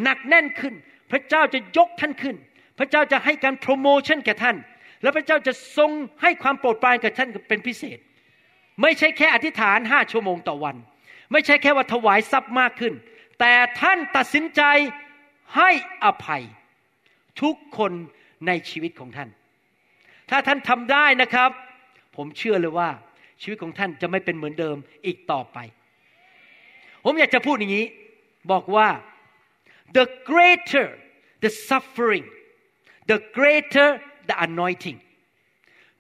หนักแน่นขึ้น พระเจ้าจะยกท่านขึ้น พระเจ้าจะให้การโปรโมชั่นแก่ท่าน และพระเจ้าจะทรงให้ความโปรดปรานกับท่านเป็นพิเศษ ไม่ใช่แค่อธิษฐานห้าชั่วโมงต่อวัน ไม่ใช่แค่ว่าถวายทรัพย์มากขึ้น แต่ท่านตัดสินใจให้อภัย ทุกคนในชีวิตของท่าน ถ้าท่านทำได้นะครับ ผมเชื่อเลยว่าชีวิตของท่านจะไม่เป็นเหมือนเดิมอีกต่อไป ผมอยากจะพูดอย่างนี้ บอกว่า the greater the suffering the greater the anointing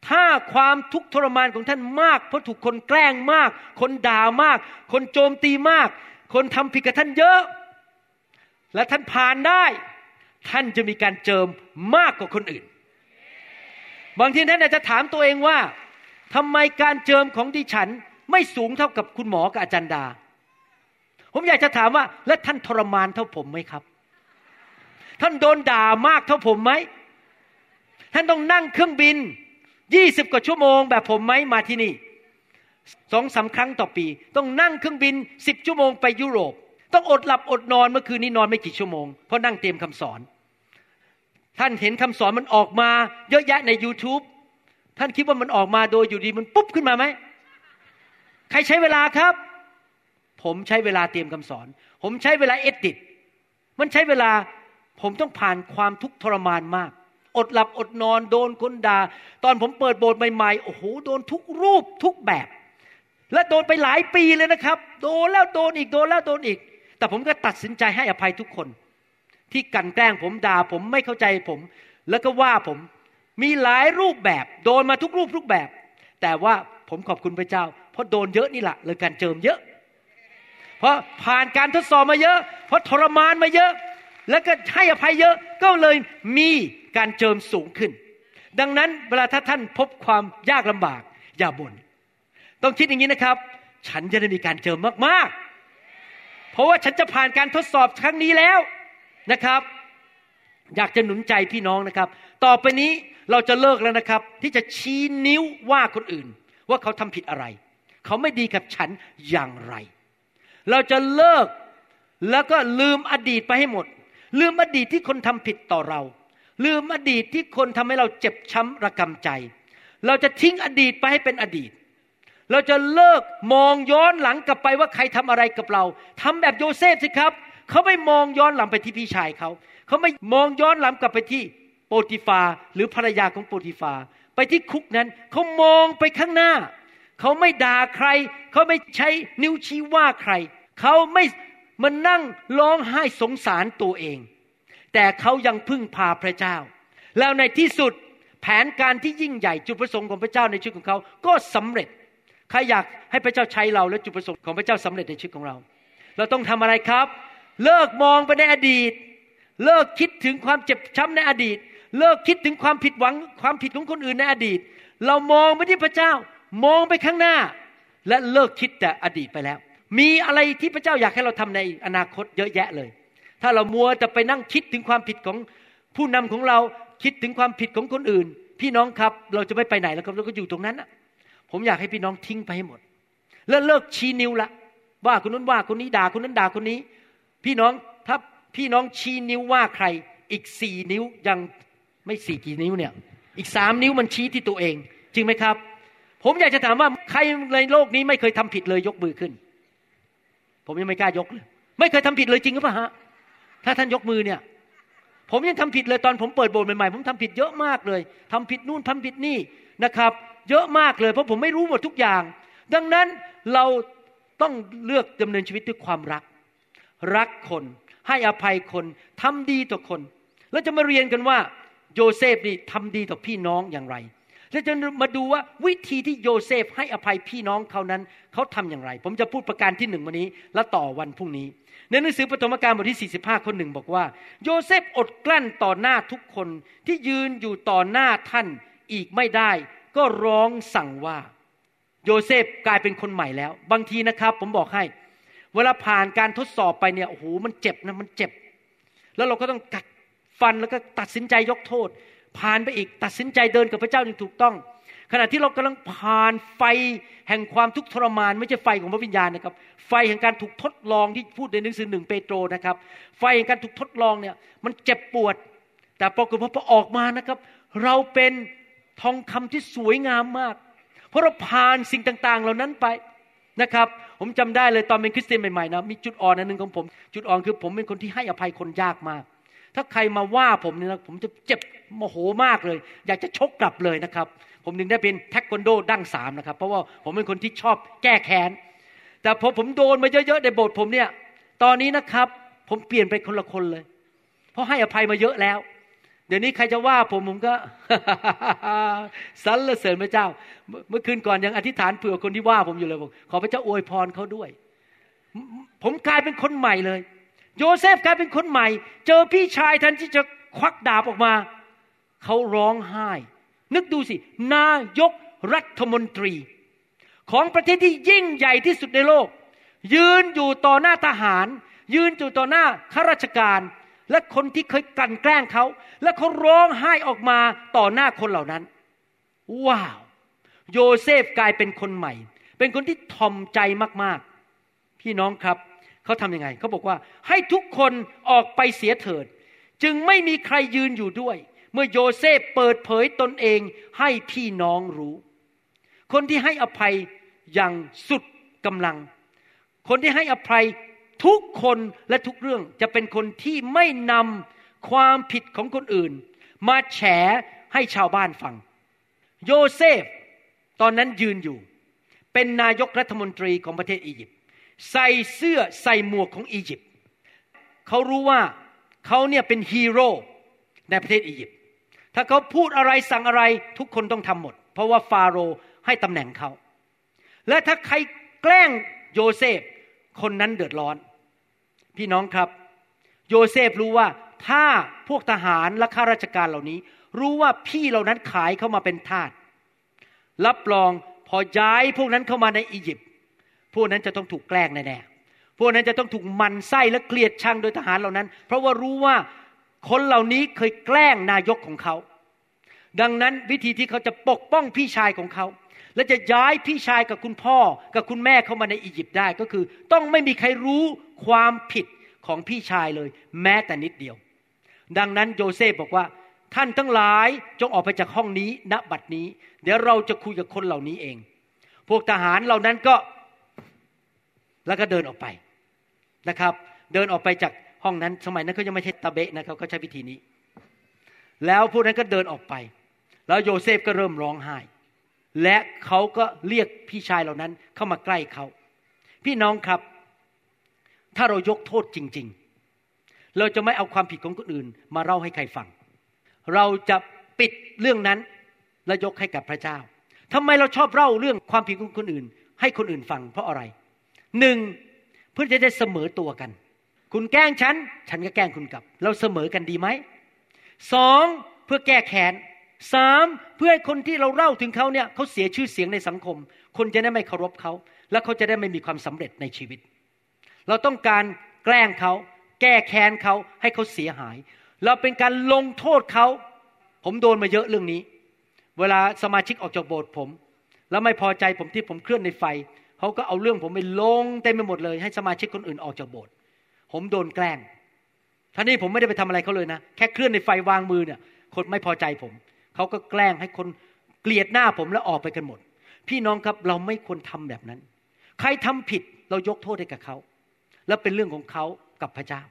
ถ้าความทุกข์ทรมานของท่านมาก เพราะถูกคนแกล้งมาก คนด่ามาก คนโจมตีมาก คนทำผิดกับท่านเยอะ และท่านผ่านได้ ท่านจะมีการเจิมมากกว่าคนอื่น บางทีท่านอาจจะถามตัวเองว่าทำไมการเจิมของดิฉันไม่สูงเท่ากับคุณหมอกับอาจารย์ดา ผมอยากจะถามว่า แล้วท่านทรมานเท่าผมไหมครับ ท่านโดนด่ามากเท่าผมไหม ท่านต้องนั่งเครื่องบินยี่สิบกว่าชั่วโมง แบบผมไหมมาที่นี่สองสาครั้งต่อปี ต้องนั่งเครื่องบินสิบชั่วโมงไปยุโรป ต้องอดหลับอดนอนเมื่อคืนนี้นอนไม่กี่ชั่วโมงเพราะนั่งเตรียมคำสอน ท่านเห็นคำสอนมันออกมา เยอะแยะใน YouTube ท่านคิดว่ามันออกมาโดยอยู่ดีมันปุ๊บขึ้นมาไหมใครใช้เวลาครับ ผมใช้เวลาเตรียมคำสอน ผมใช้เวลาเอดิตมันใช้เวลาผมต้องผ่านความทุกข์ทรมานมาก อดหลับอดนอน โดนคนดา่า ตอนผมเปิดโบสถ์ใหม่ๆ โอ้โห โดนทุกรูปทุกแบบ และโดนไปหลายปีเลยนะครับ โดนแล้วโดนอีก โดนแล้วโดนอีก แต่ผมก็ตัดสินใจให้อภัยทุกคน ที่กันแกล้งผมด่าผมไม่เข้าใจผม แล้วก็ว่าผม มีหลายรูปแบบ โดนมาทุกรูปทุกแบบ แต่ว่าผมขอบคุณพระเจ้า เพราะโดนเยอะนี่แหละเลยการเจิมเยอะ เพราะผ่านการทดสอบมาเยอะ เพราะทรมานมาเยอะ แล้วก็ให้อภัยเยอะ ก็เลยมี การเจิมสูงขึ้น ดังนั้นเวลาถ้าท่านพบความยากลำบาก อย่าบน่นต้องคิดอย่างนี้นะครับ ฉันจะได้มีการเจิมมากๆ เพราะว่าฉันจะผ่านการทดสอบครั้งนี้แล้วนะครับ อยากจะหนุนใจพี่น้องนะครับ ต่อไปนี้เราจะเลิกแล้วนะครับ ที่จะชี้นิ้วว่าคนอื่น ว่าเขาทำผิดอะไร เขาไม่ดีกับฉันอย่างไร เราจะเลิกแล้วก็ลืมอดีตไปให้หมด ลืมอดีตที่คนทำผิดต่อเรา ลืมอดีตที่คนทำให้เราเจ็บช้ำระกำใจ เราจะทิ้งอดีตไปให้เป็นอดีต เราจะเลิกมองย้อนหลังกลับไปว่าใครทำอะไรกับเราทำแบบโยเซฟสิครับ เขาไม่มองย้อนหลังไปที่พี่ชายเขา เขาไม่มองย้อนหลังกลับไปที่โปติฟาหรือภรรยาของโปติฟาไปที่คุกนั้น เขามองไปข้างหน้า เขาไม่ด่าใคร เขาไม่ใช้นิ้วชี้ว่าใคร เขาไม่มานั่งร้องไห้สงสารตัวเอง แต่เขายังพึ่งพาพระเจ้า แล้วในที่สุดแผนการที่ยิ่งใหญ่จุดประสงค์ของพระเจ้าในชีวิตของเขาก็สำเร็จใครอยากให้พระเจ้าใช้เราและจุดประสงค์ของพระเจ้าสำเร็จในชีวิตของเรา เราต้องทำอะไรครับ เลิกมองไปในอดีต เลิกคิดถึงความเจ็บช้ำในอดีต เลิกคิดถึงความผิดหวังความผิดของคนอื่นในอดีต เรามองไปที่พระเจ้ามองไปข้างหน้า และเลิกคิดแต่อดีตไปแล้ว มีอะไรที่พระเจ้าอยากให้เราทำในอนาคตเยอะแยะเลย ถ้าเรามัวจะไปนั่งคิดถึงความผิดของผู้นำของเราคิดถึงความผิดของคนอื่น พี่น้องครับ เราจะไม่ไปไหนแล้วครับเราก็อยู่ตรงนั้นนะผมอยากให้พี่น้องทิ้งไปให้หมด แล้วเลิกชี้นิ้วละว่าคนนู้นว่าคนนี้ด่าคนนั้นด่าคนนี้ พี่น้องถ้าพี่น้องชี้นิ้วว่าใคร อีกสี่นิ้วยังไม่สี่กี่นิ้วเนี่ย อีกสามนิ้วมันชี้ที่ตัวเอง จริงไหมครับ ผมอยากจะถามว่าใครในโลกนี้ไม่เคยทำผิดเลยยกมือขึ้น ผมยังไม่กล้ายกเลย ไม่เคยทำผิดเลยจริงหรือเปล่าฮะ ถ้าท่านยกมือเนี่ย ผมยังทำผิดเลยตอนผมเปิดโบสถ์ใหม่ๆผมทำผิดเยอะมากเลยทำผิดนู่นทำผิดนี่นะครับ เยอะมากเลยเพราะผมไม่รู้หมดทุกอย่าง ดังนั้นเราต้องเลือกดำเนินชีวิตด้วยความรัก รักคนให้อภัยคนทำดีต่อคน แล้วจะมาเรียนกันว่าโยเซฟนี่ทำดีต่อพี่น้องอย่างไร และจะมาดูว่าวิธีที่โยเซฟให้อภัยพี่น้องเขานั้นเขาทำอย่างไร ผมจะพูดประการที่หนึ่งวันนี้ และต่อวันพรุ่งนี้ ในหนังสือปฐมกาลบทที่ 45คนหนึ่งบอกว่า โยเซฟอดกลั้นต่อหน้าทุกคนที่ยืนอยู่ต่อหน้าท่านอีกไม่ได้ ก็ร้องสั่งว่า โยเซฟกลายเป็นคนใหม่แล้ว บางทีนะครับ ผมบอกให้ เวลาผ่านการทดสอบไปเนี่ยโอ้โหมันเจ็บนะมันเจ็บ แล้วเราก็ต้องกัดฟันแล้วก็ตัดสินใจยกโทษ ผ่านไปอีกตัดสินใจเดินกับพระเจ้าอย่างถูกต้อง ขณะที่เรากำลังผ่านไฟแห่งความทุกข์ทรมาน ไม่ใช่ไฟของพระวิญญาณนะครับ ไฟแห่งการถูกทดลองที่พูดในหนังสือหนึ่งเปโตรนะครับ ไฟแห่งการถูกทดลองเนี่ยมันเจ็บปวด แต่ปรากฏว่าพอออกมานะครับ เราเป็นทองคำที่สวยงามมาก เพราะเราผ่านสิ่งต่าง ๆ เหล่านั้นไปนะครับ ผมจำได้เลยตอนเป็นคริสเตียนใหม่ๆนะมีจุดอ่อนอันหนึ่งของผม จุดอ่อนคือผมเป็นคนที่ให้อภัยคนยากมากถ้าใครมาว่าผมเนี่ยนะผมจะเจ็บโมโหมากเลย อยากจะชกกลับเลยนะครับ ผมถึงได้เป็นแท็กคอนโดดั้งสามนะครับ เพราะว่าผมเป็นคนที่ชอบแก้แค้น แต่พอผมโดนมาเยอะๆในโบสถ์ผมเนี่ย ตอนนี้นะครับ ผมเปลี่ยนไปคนละคนเลย เพราะให้อภัยมาเยอะแล้ว เดี๋ยวนี้ใครจะว่าผมผมก็สรรเสริญพระเจ้า เมื่อคืนก่อนยังอธิษฐานเผื่อคนที่ว่าผมอยู่เลยบอกขอพระเจ้าอวยพรเขาด้วย ผมกลายเป็นคนใหม่เลย โยเซฟกลายเป็นคนใหม่ เจอพี่ชายทันที่จะควักดาบออกมาเขาร้องไห้ นึกดูสิ นายกรัฐมนตรี ของประเทศที่ยิ่งใหญ่ที่สุดในโลก ยืนอยู่ต่อหน้าทหาร ยืนอยู่ต่อหน้าข้าราชการ และคนที่เคยกลั่นแกล้งเขา และเขาร้องไห้ออกมาต่อหน้าคนเหล่านั้น ว้าว โยเซฟกลายเป็นคนใหม่ เป็นคนที่ทอมใจมากๆ พี่น้องครับเขาทำยังไงเขาบอกว่าให้ทุกคนออกไปเสียเถิด จึงไม่มีใครยืนอยู่ด้วย เมื่อโยเซฟเปิดเผยตนเองให้พี่น้องรู้ คนที่ให้อภัยอย่างสุดกำลัง คนที่ให้อภัยทุกคนและทุกเรื่องจะเป็นคนที่ไม่นำความผิดของคนอื่น มาแฉให้ชาวบ้านฟัง โยเซฟ ตอนนั้นยืนอยู่ เป็นนายกรัฐมนตรีของประเทศอียิปต์ใส่เสื้อใส่หมวกของอียิปต์เขารู้ว่าเขาเนี่ยเป็นฮีโร่ในประเทศอียิปต์ ถ้าเขาพูดอะไรสั่งอะไรทุกคนต้องทำหมด เพราะว่าฟาโรห์ให้ตำแหน่งเขา และถ้าใครแกล้งโยเซฟ คนนั้นเดือดร้อน พี่น้องครับ โยเซฟรู้ว่าถ้าพวกทหารและข้าราชการเหล่านี้ รู้ว่าพี่เหล่านั้นขายเข้ามาเป็นทาสรับรองพอย้ายพวกนั้นเข้ามาในอียิปต์พวกนั้นจะต้องถูกแกล้งแน่ๆพวกนั้นจะต้องถูกมันไส้และเกลียดชังโดยทหารเหล่านั้น เพราะว่ารู้ว่า คนเหล่านี้เคยแกล้งนายกของเขา ดังนั้นวิธีที่เขาจะปกป้องพี่ชายของเขา และจะย้ายพี่ชายกับคุณพ่อกับคุณแม่เข้ามาในอียิปต์ได้ก็คือ ต้องไม่มีใครรู้ความผิดของพี่ชายเลย แม้แต่นิดเดียว ดังนั้นโยเซฟบอกว่า ท่านทั้งหลายจงออกไปจากห้องนี้ณบัดนี้ เดี๋ยวเราจะคุยกับคนเหล่านี้เอง พวกทหารเหล่านั้นก็แล้วก็เดินออกไปนะครับ เดินออกไปจาก ห้องนั้นสมัยนั้นเขายังไม่ใช่ตะเบะนะครับเขาใช้วิธีนี้ แล้วพวกนั้นก็เดินออกไป แล้วโยเซฟก็เริ่มร้องไห้ และเขาก็เรียกพี่ชายเหล่านั้นเข้ามาใกล้เขาพี่น้องครับ ถ้าเรายกโทษจริง ๆ เราจะไม่เอาความผิดของคนอื่น มาเล่าให้ใครฟัง เราจะปิดเรื่องนั้นและยกให้กับพระเจ้าทำไมเราชอบเล่าเรื่องความผิดของคนอื่น ให้คนอื่นฟังเพราะอะไรหนึ่งเพื่อจะได้เสมอตัวกัน คุณแกล้งฉัน ฉันก็แกล้งคุณกลับ เราเสมอกันดีไหมสองเพื่อแก้แค้นสามเพื่อให้คนที่เราเล่าถึงเขาเนี่ยเขาเสียชื่อเสียงในสังคม คนจะได้ไม่เคารพเขา และเขาจะได้ไม่มีความสำเร็จในชีวิต เราต้องการแกล้งเขาแก้แค้นเขาให้เขาเสียหาย เราเป็นการลงโทษเขาผมโดนมาเยอะเรื่องนี้ เวลาสมาชิกออกจากโบสถ์ผม แล้วไม่พอใจผมที่ผมเคลื่อนในไฟเขาก็เอาเรื่องผมไปลงเต็มไปหมดเลย ให้สมาชิกคนอื่นออกจากโบสถ์ ผมโดนแกล้งท่านี้ผมไม่ได้ไปทำอะไรเขาเลยนะ แค่เคลื่อนในไฟวางมือเนี่ย คนไม่พอใจผม เขาก็แกล้งให้คนเกลียดหน้าผมแล้วออกไปกันหมด พี่น้องครับเราไม่ควรทำแบบนั้น ใครทำผิดเรายกโทษให้กับเขา แล้วเป็นเรื่องของเขากับพระเจ้า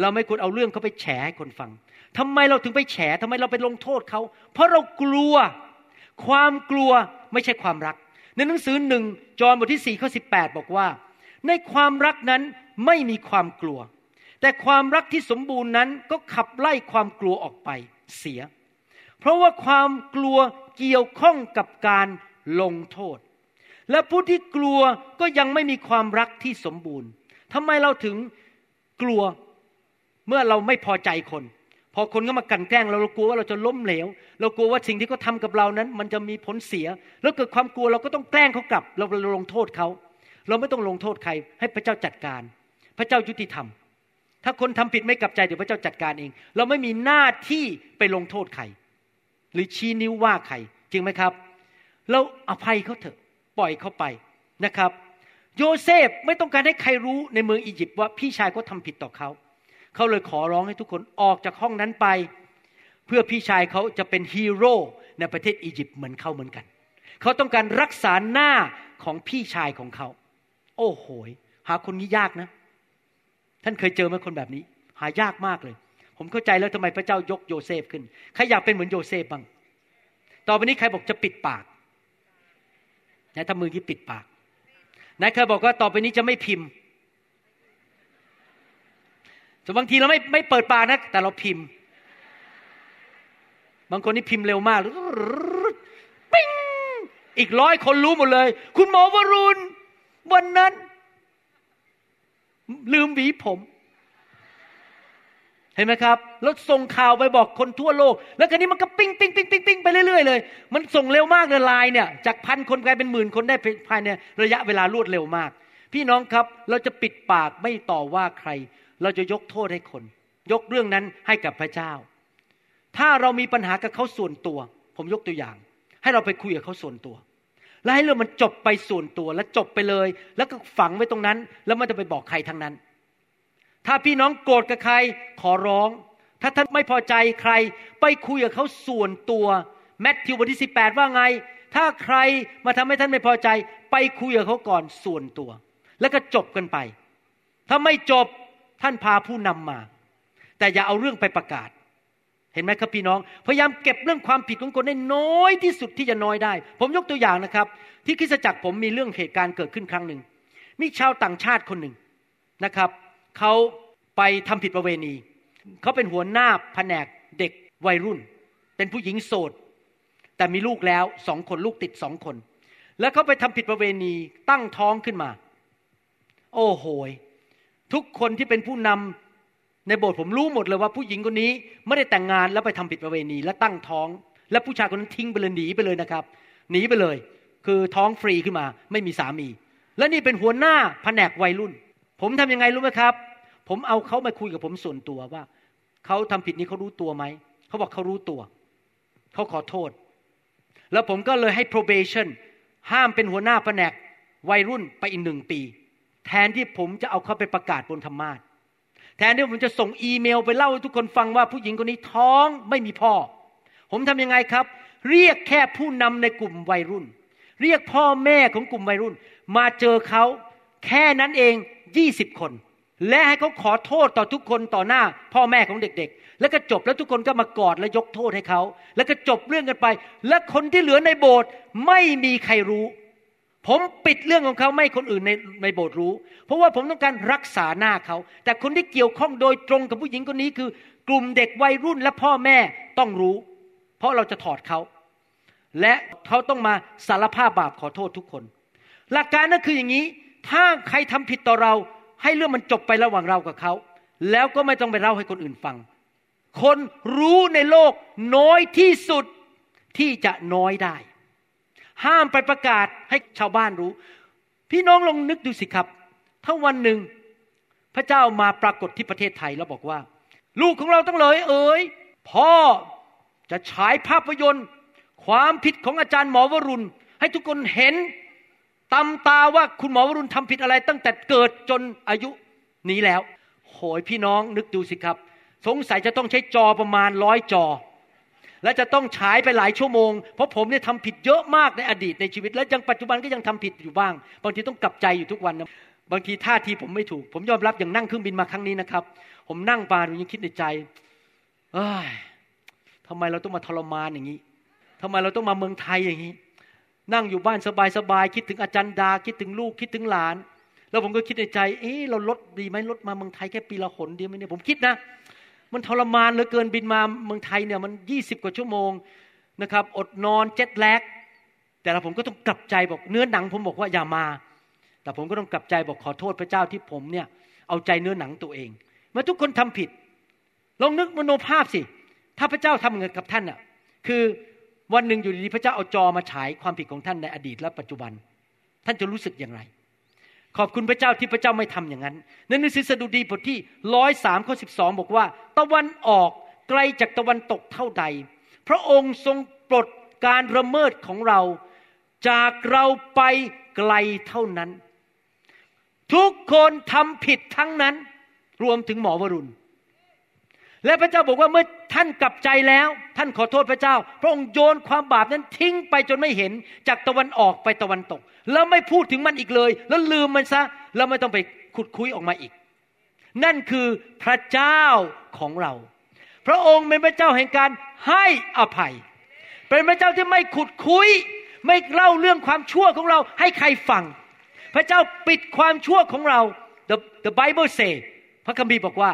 เราไม่ควรเอาเรื่องเขาไปแฉให้คนฟังทำไมเราถึงไปแฉทำไมเราไปลงโทษเขา เพราะเรากลัว ความกลัวไม่ใช่ความรัก ในหนังสือหนึ่งจอห์นบทที่สี่ข้อสิบแปดบอกว่า ในความรักนั้น ไม่มีความกลัว แต่ความรักที่สมบูรณ์นั้นก็ขับไล่ความกลัวออกไปเสีย เพราะว่าความกลัวเกี่ยวข้องกับการลงโทษ และผู้ที่กลัวก็ยังไม่มีความรักที่สมบูรณ์ทำไมเราถึงกลัวเมื่อเราไม่พอใจคน พอคนก็มากันแกล้งเราเรากลัวว่าเราจะล้มเหลว เรากลัวว่าสิ่งที่เขาทากับเรานั้น มันจะมีผลเสีย แล้วเกิดความกลัวเราก็ต้องแกล้งเขากลับ เราลงโทษเขา เราไม่ต้องลงโทษใคร ให้พระเจ้าจัดการ พระเจ้ายุติธรรม ถ้าคนทำผิดไม่กลับใจเดี๋ยวพระเจ้าจัดการเอง เราไม่มีหน้าที่ไปลงโทษใคร หรือชี้นิ้วว่าใคร จริงไหมครับ เราอภัยเขาเถอะปล่อยเขาไปนะครับ โยเซฟไม่ต้องการให้ใครรู้ในเมืองอียิปต์ว่าพี่ชายเขาทาผิดต่อเขา เขาเลยขอร้องให้ทุกคนออกจากห้องนั้นไป เพื่อพี่ชายเขาจะเป็นฮีโร่ในประเทศอียิปต์เหมือนเขาเหมือนกัน เขาต้องการรักษาหน้าของพี่ชายของเขา โอ้โห หาคนนี้ยากนะ ท่านเคยเจอไหมคนแบบนี้ หายากมากเลย ผมเข้าใจแล้วทำไมพระเจ้ายกโยเซฟขึ้นใครอยากเป็นเหมือนโยเซฟบ้างต่อไปนี้ใครบอกจะปิดปากนะทำมือที่ปิดปากนายเคยบอกว่าต่อไปนี้จะไม่พิมพ์แต่บางทีเราไม่ไม่เปิดปากนะแต่เราพิมพ์ บางคนนี่พิมพ์เร็วมากปิ้งอีกร้อยคนรู้หมดเลย คุณหมอวรุณวันนั้น ลืมหวีผม เห็นไหมครับ แล้วส่งข่าวไปบอกคนทั่วโลก แล้วคันนี้มันก็ปิ้งปิ้งปิ้งปิ้งปิ้งไปเรื่อยๆเลย มันส่งเร็วมากเลยไลน์เนี่ย จากพันคนกลายเป็นหมื่นคนได้ภายในระยะเวลารวดเร็วมาก พี่น้องครับ เราจะปิดปากไม่ต่อว่าใคร เราจะยกโทษให้คน ยกเรื่องนั้นให้กับพระเจ้า ถ้าเรามีปัญหากับเขาส่วนตัว ผมยกตัวอย่าง ให้เราไปคุยกับเขาส่วนตัว แล้วให้เรื่องมันจบไปส่วนตัวแล้วจบไปเลย แล้วก็ฝังไว้ตรงนั้น แล้วมันจะไปบอกใครทั้งนั้น ถ้าพี่น้องโกรธกับใครขอร้อง ถ้าท่านไม่พอใจใคร ไปคุยกับเขาส่วนตัวแมทธิวบทที่18ว่าไง ถ้าใครมาทำให้ท่านไม่พอใจ ไปคุยกับเขาก่อนส่วนตัว แล้วก็จบกันไป ถ้าไม่จบท่านพาผู้นำมา แต่อย่าเอาเรื่องไปประกาศ เห็นไหมครับพี่น้อง พยายามเก็บเรื่องความผิดของคนได้น้อยที่สุดที่จะน้อยได้ ผมยกตัวอย่างนะครับ ที่คริสตจักรผมมีเรื่องเหตุการณ์เกิดขึ้นครั้งหนึ่ง มีชาวต่างชาติคนหนึ่งนะครับเขาไปทำผิดประเวณี เขาเป็นหัวหน้าแผนกเด็กวัยรุ่น เป็นผู้หญิงโสด แต่มีลูกแล้วสองคนลูกติดสองคน แล้วเขาไปทำผิดประเวณีตั้งท้องขึ้นมา โอ้โหยทุกคนที่เป็นผู้นำ ในโบสถ์ผมรู้หมดเลยว่าผู้หญิงคนนี้ไม่ได้แต่งงานแล้วไปทำผิดประเวณี และตั้งท้อง และผู้ชายคนนั้นทิ้งไปเลยหนีไปเลยนะครับ หนีไปเลย คือท้องฟรีขึ้นมา ไม่มีสามี และนี่เป็นหัวหน้าแผนกวัยรุ่น ผมทำยังไงรู้ไหมครับ ผมเอาเขามาคุยกับผมส่วนตัวว่าเขาทำผิดนี้เขารู้ตัวไหมเขาบอกเขารู้ตัวเขาขอโทษ แล้วผมก็เลยให้ probation ห้ามเป็นหัวหน้าแผนกวัยรุ่นไปอีกหนึ่งปี แทนที่ผมจะเอาเขาไปประกาศบนธรรมาท ทนที่ผมจะส่งอีเมลไปเล่าให้ทุกคนฟังว่าผู้หญิงคนนี้ท้องไม่มีพ่อ ผมทำยังไงครับ เรียกแค่ผู้นำในกลุ่มวัยรุ่น เรียกพ่อแม่ของกลุ่มวัยรุ่น มาเจอเขาแค่นั้นเองยี่สิบคน และให้เขาขอโทษต่อทุกคนต่อหน้า พ่อแม่ของเด็กๆ แล้วก็จบแล้วทุกคนก็มากอดและยกโทษให้เขา แล้วก็จบเรื่องกันไป และคนที่เหลือในโบสถ์ไม่มีใครรู้ ผมปิดเรื่องของเขาไม่คนอื่นในในโบสถ์รู้ เพราะว่าผมต้องการรักษาหน้าเขา แต่คนที่เกี่ยวข้องโดยตรงกับผู้หญิงคนนี้คือ กลุ่มเด็กวัยรุ่นและพ่อแม่ต้องรู้ เพราะเราจะถอดเขา และเขาต้องมาสารภาพบาปขอโทษทุกคน หลักการนั่นคืออย่างนี้ ถ้าใครทำผิดต่อเรา ให้เรื่องมันจบไประหว่างเรากับเขา แล้วก็ไม่ต้องไปเล่าให้คนอื่นฟัง คนรู้ในโลกน้อยที่สุดที่จะน้อยได้ ห้ามไปประกาศให้ชาวบ้านรู้ พี่น้องลองนึกดูสิครับ ถ้าวันหนึ่งพระเจ้ามาปรากฏที่ประเทศไทยแล้วบอกว่า ลูกของเราต้องเลยเอ๋ยพ่อจะฉายภาพยนตร์ ความผิดของอาจารย์หมอวรุณ ให้ทุกคนเห็นตำตาว่าคุณหมอวรุณทำผิดอะไร ตั้งแต่เกิดจนอายุนี้แล้ว โหยพี่น้องนึกดูสิครับ สงสัยจะต้องใช้จอประมาณร้อยจอ และจะต้องฉายไปหลายชั่วโมง เพราะผมเนี่ยทำผิดเยอะมากในอดีตในชีวิต และยังปัจจุบันก็ยังทำผิดอยู่บ้าง บางทีต้องกลับใจอยู่ทุกวันนะบางทีท่าทีผมไม่ถูก ผมยอมรับอย่างนั่งเครื่องบินมาครั้งนี้นะครับ ผมนั่งปาผมยังคิดในใจเอ้ยทำไมเราต้องมาทรมานอย่างนี้ทำไมเราต้องมาเมืองไทยอย่างนี้ นั่งอยู่บ้านสบายๆคิดถึงอาจารย์ดา คิดถึงลูกคิดถึงหลาน แล้วผมก็คิดในใจ เอ๊ะเราลดดีไหมลดมาเมืองไทยแค่ปีละหนเดียวไหมเนี่ยผมคิดนะ มันทรมานเหลือเกินบินมาเมืองไทยเนี่ยมันยี่สิบกว่าชั่วโมงนะครับอดนอนเจ็ดแลกแต่ละผมก็ต้องกลับใจบอกเนื้อหนังผมบอกว่าอย่ามา แต่ผมก็ต้องกลับใจบอกขอโทษพระเจ้าที่ผมเนี่ยเอาใจเนื้อหนังตัวเองเมื่อทุกคนทำผิดลองนึกมโนภาพสิ ถ้าพระเจ้าทำเงินกับท่านอะคือวันหนึ่งอยู่ดีๆพระเจ้าเอาจอมาฉายความผิดของท่านในอดีตและปัจจุบัน ท่านจะรู้สึกอย่างไร ขอบคุณพระเจ้าที่พระเจ้าไม่ทำอย่างนั้นในหนังสือสดุดีบทที่ร้อยสามข้อสิบสองบอกว่า ตะวันออกไกลจากตะวันตกเท่าใด พระองค์ทรงปลดการระเมิดของเรา จากเราไปไกลเท่านั้น ทุกคนทำผิดทั้งนั้น รวมถึงหมอวรุณ และพระเจ้าบอกว่าเมื่อท่านกลับใจแล้ว ท่านขอโทษพระเจ้า พระองค์โยนความบาปนั้นทิ้งไปจนไม่เห็นจากตะวันออกไปตะวันตก แล้วไม่พูดถึงมันอีกเลย แล้วลืมมันซะแล้วไม่ต้องไปขุดคุยออกมาอีก นั่นคือพระเจ้าของเรา พระองค์เป็นพระเจ้าแห่งการให้อภัย เป็นพระเจ้าที่ไม่ขุดคุย ไม่เล่าเรื่องความชั่วของเราให้ใครฟัง พระเจ้าปิดความชั่วของเรา the the Bible say พระคัมภีร์บอกว่า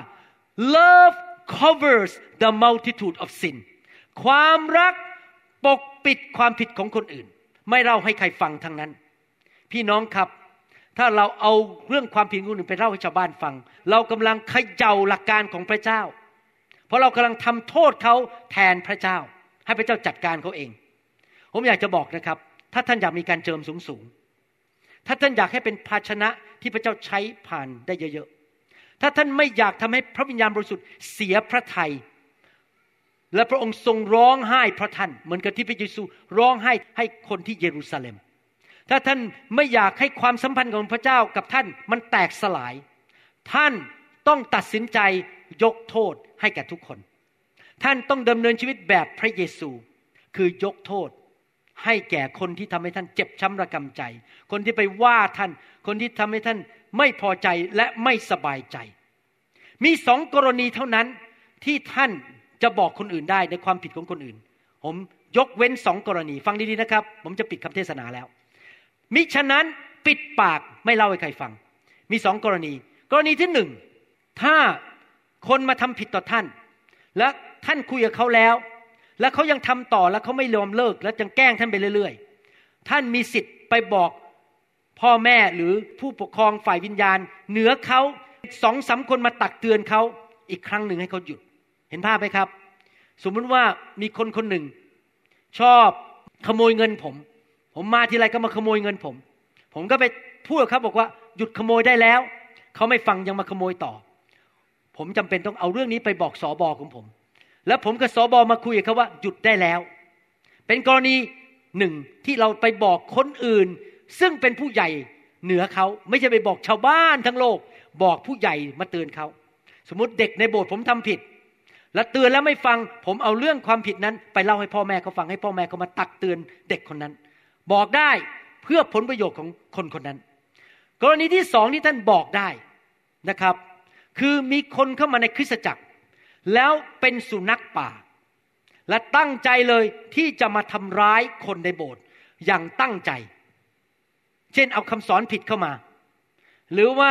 love covers the multitude of sin ความรักปกปิดความผิดของคนอื่น ไม่เล่าให้ใครฟังทั้งนั้น พี่น้องครับ ถ้าเราเอาเรื่องความผิดของคนอื่นไปเล่าให้ชาวบ้านฟัง เรากำลังเขย่าหลักการของพระเจ้า เพราะเรากำลังทำโทษเขาแทนพระเจ้า ให้พระเจ้าจัดการเขาเอง ผมอยากจะบอกนะครับ ถ้าท่านอยากมีการเจิมสูงสูงถ้าท่านอยากให้เป็นภาชนะที่พระเจ้าใช้ผ่านได้เยอะๆถ้าท่านไม่อยากทำให้พระวิญญาณบริสุทธิ์เสียพระทัยและพระองค์ทรงร้องไห้เพราะท่านเหมือนกับที่พระเยซูร้องไห้ให้คนที่เยรูซาเล็ม ถ้าท่านไม่อยากให้ความสัมพันธ์ของพระเจ้ากับท่านมันแตกสลาย ท่านต้องตัดสินใจยกโทษให้แก่ทุกคน ท่านต้องดำเนินชีวิตแบบพระเยซู คือยกโทษให้แก่คนที่ทำให้ท่านเจ็บช้ำระกำใจ คนที่ไปว่าท่าน คนที่ทำให้ท่านไม่พอใจและไม่สบายใจ มีสองกรณีเท่านั้นที่ท่านจะบอกคนอื่นได้ในความผิดของคนอื่น ผมยกเว้นสองกรณี ฟังดีๆนะครับ ผมจะปิดคำเทศนาแล้ว มิฉะนั้นปิดปากไม่เล่าให้ใครฟัง มีสองกรณี กรณีที่หนึ่งถ้าคนมาทำผิดต่อท่าน และท่านคุยกับเขาแล้ว แล้วเขายังทำต่อแล้วเขาไม่ยอมเลิก แล้วยังแกล้งท่านไปเรื่อย ๆ ท่านมีสิทธิ์ไปบอกพ่อแม่หรือผู้ปกครองฝ่ายวิญญาณ เหนือเขาสองสาคนมาตักเตือนเขาอีกครั้งหนึ่งให้เขาหยุด เห็นภาพไหมครับ สมมุติว่ามีคนคนหนึ่ง ชอบขโมยเงินผม ผมมาทีไรก็มาขโมยเงินผม ผมก็ไปพูดกับเขาบอกว่าหยุดขโมยได้แล้ว เขาไม่ฟังยังมาขโมยต่อ ผมจำเป็นต้องเอาเรื่องนี้ไปบอกสอบอของผม แล้วผมกับสอบอมาคุยกับเขาว่าหยุดได้แล้ว เป็นกรณีหนึ่งที่เราไปบอกคนอื่น ซึ่งเป็นผู้ใหญ่เหนือเขาไม่ใช่ไปบอกชาวบ้านทั้งโลก บอกผู้ใหญ่มาเตือนเขา สมมติเด็กในโบสถ์ผมทำผิด แล้วเตือนแล้วไม่ฟัง ผมเอาเรื่องความผิดนั้น ไปเล่าให้พ่อแม่เขาฟังให้พ่อแม่เขามาตักเตือนเด็กคนนั้น บอกได้เพื่อผลประโยชน์ของคนคนนั้น กรณีที่สองที่ท่านบอกได้นะครับ คือมีคนเข้ามาในคริสตจักร แล้วเป็นสุนัขป่า และตั้งใจเลยที่จะมาทำร้ายคนในโบสถ์อย่างตั้งใจ เช่นเอาคำสอนผิดเข้ามา หรือว่า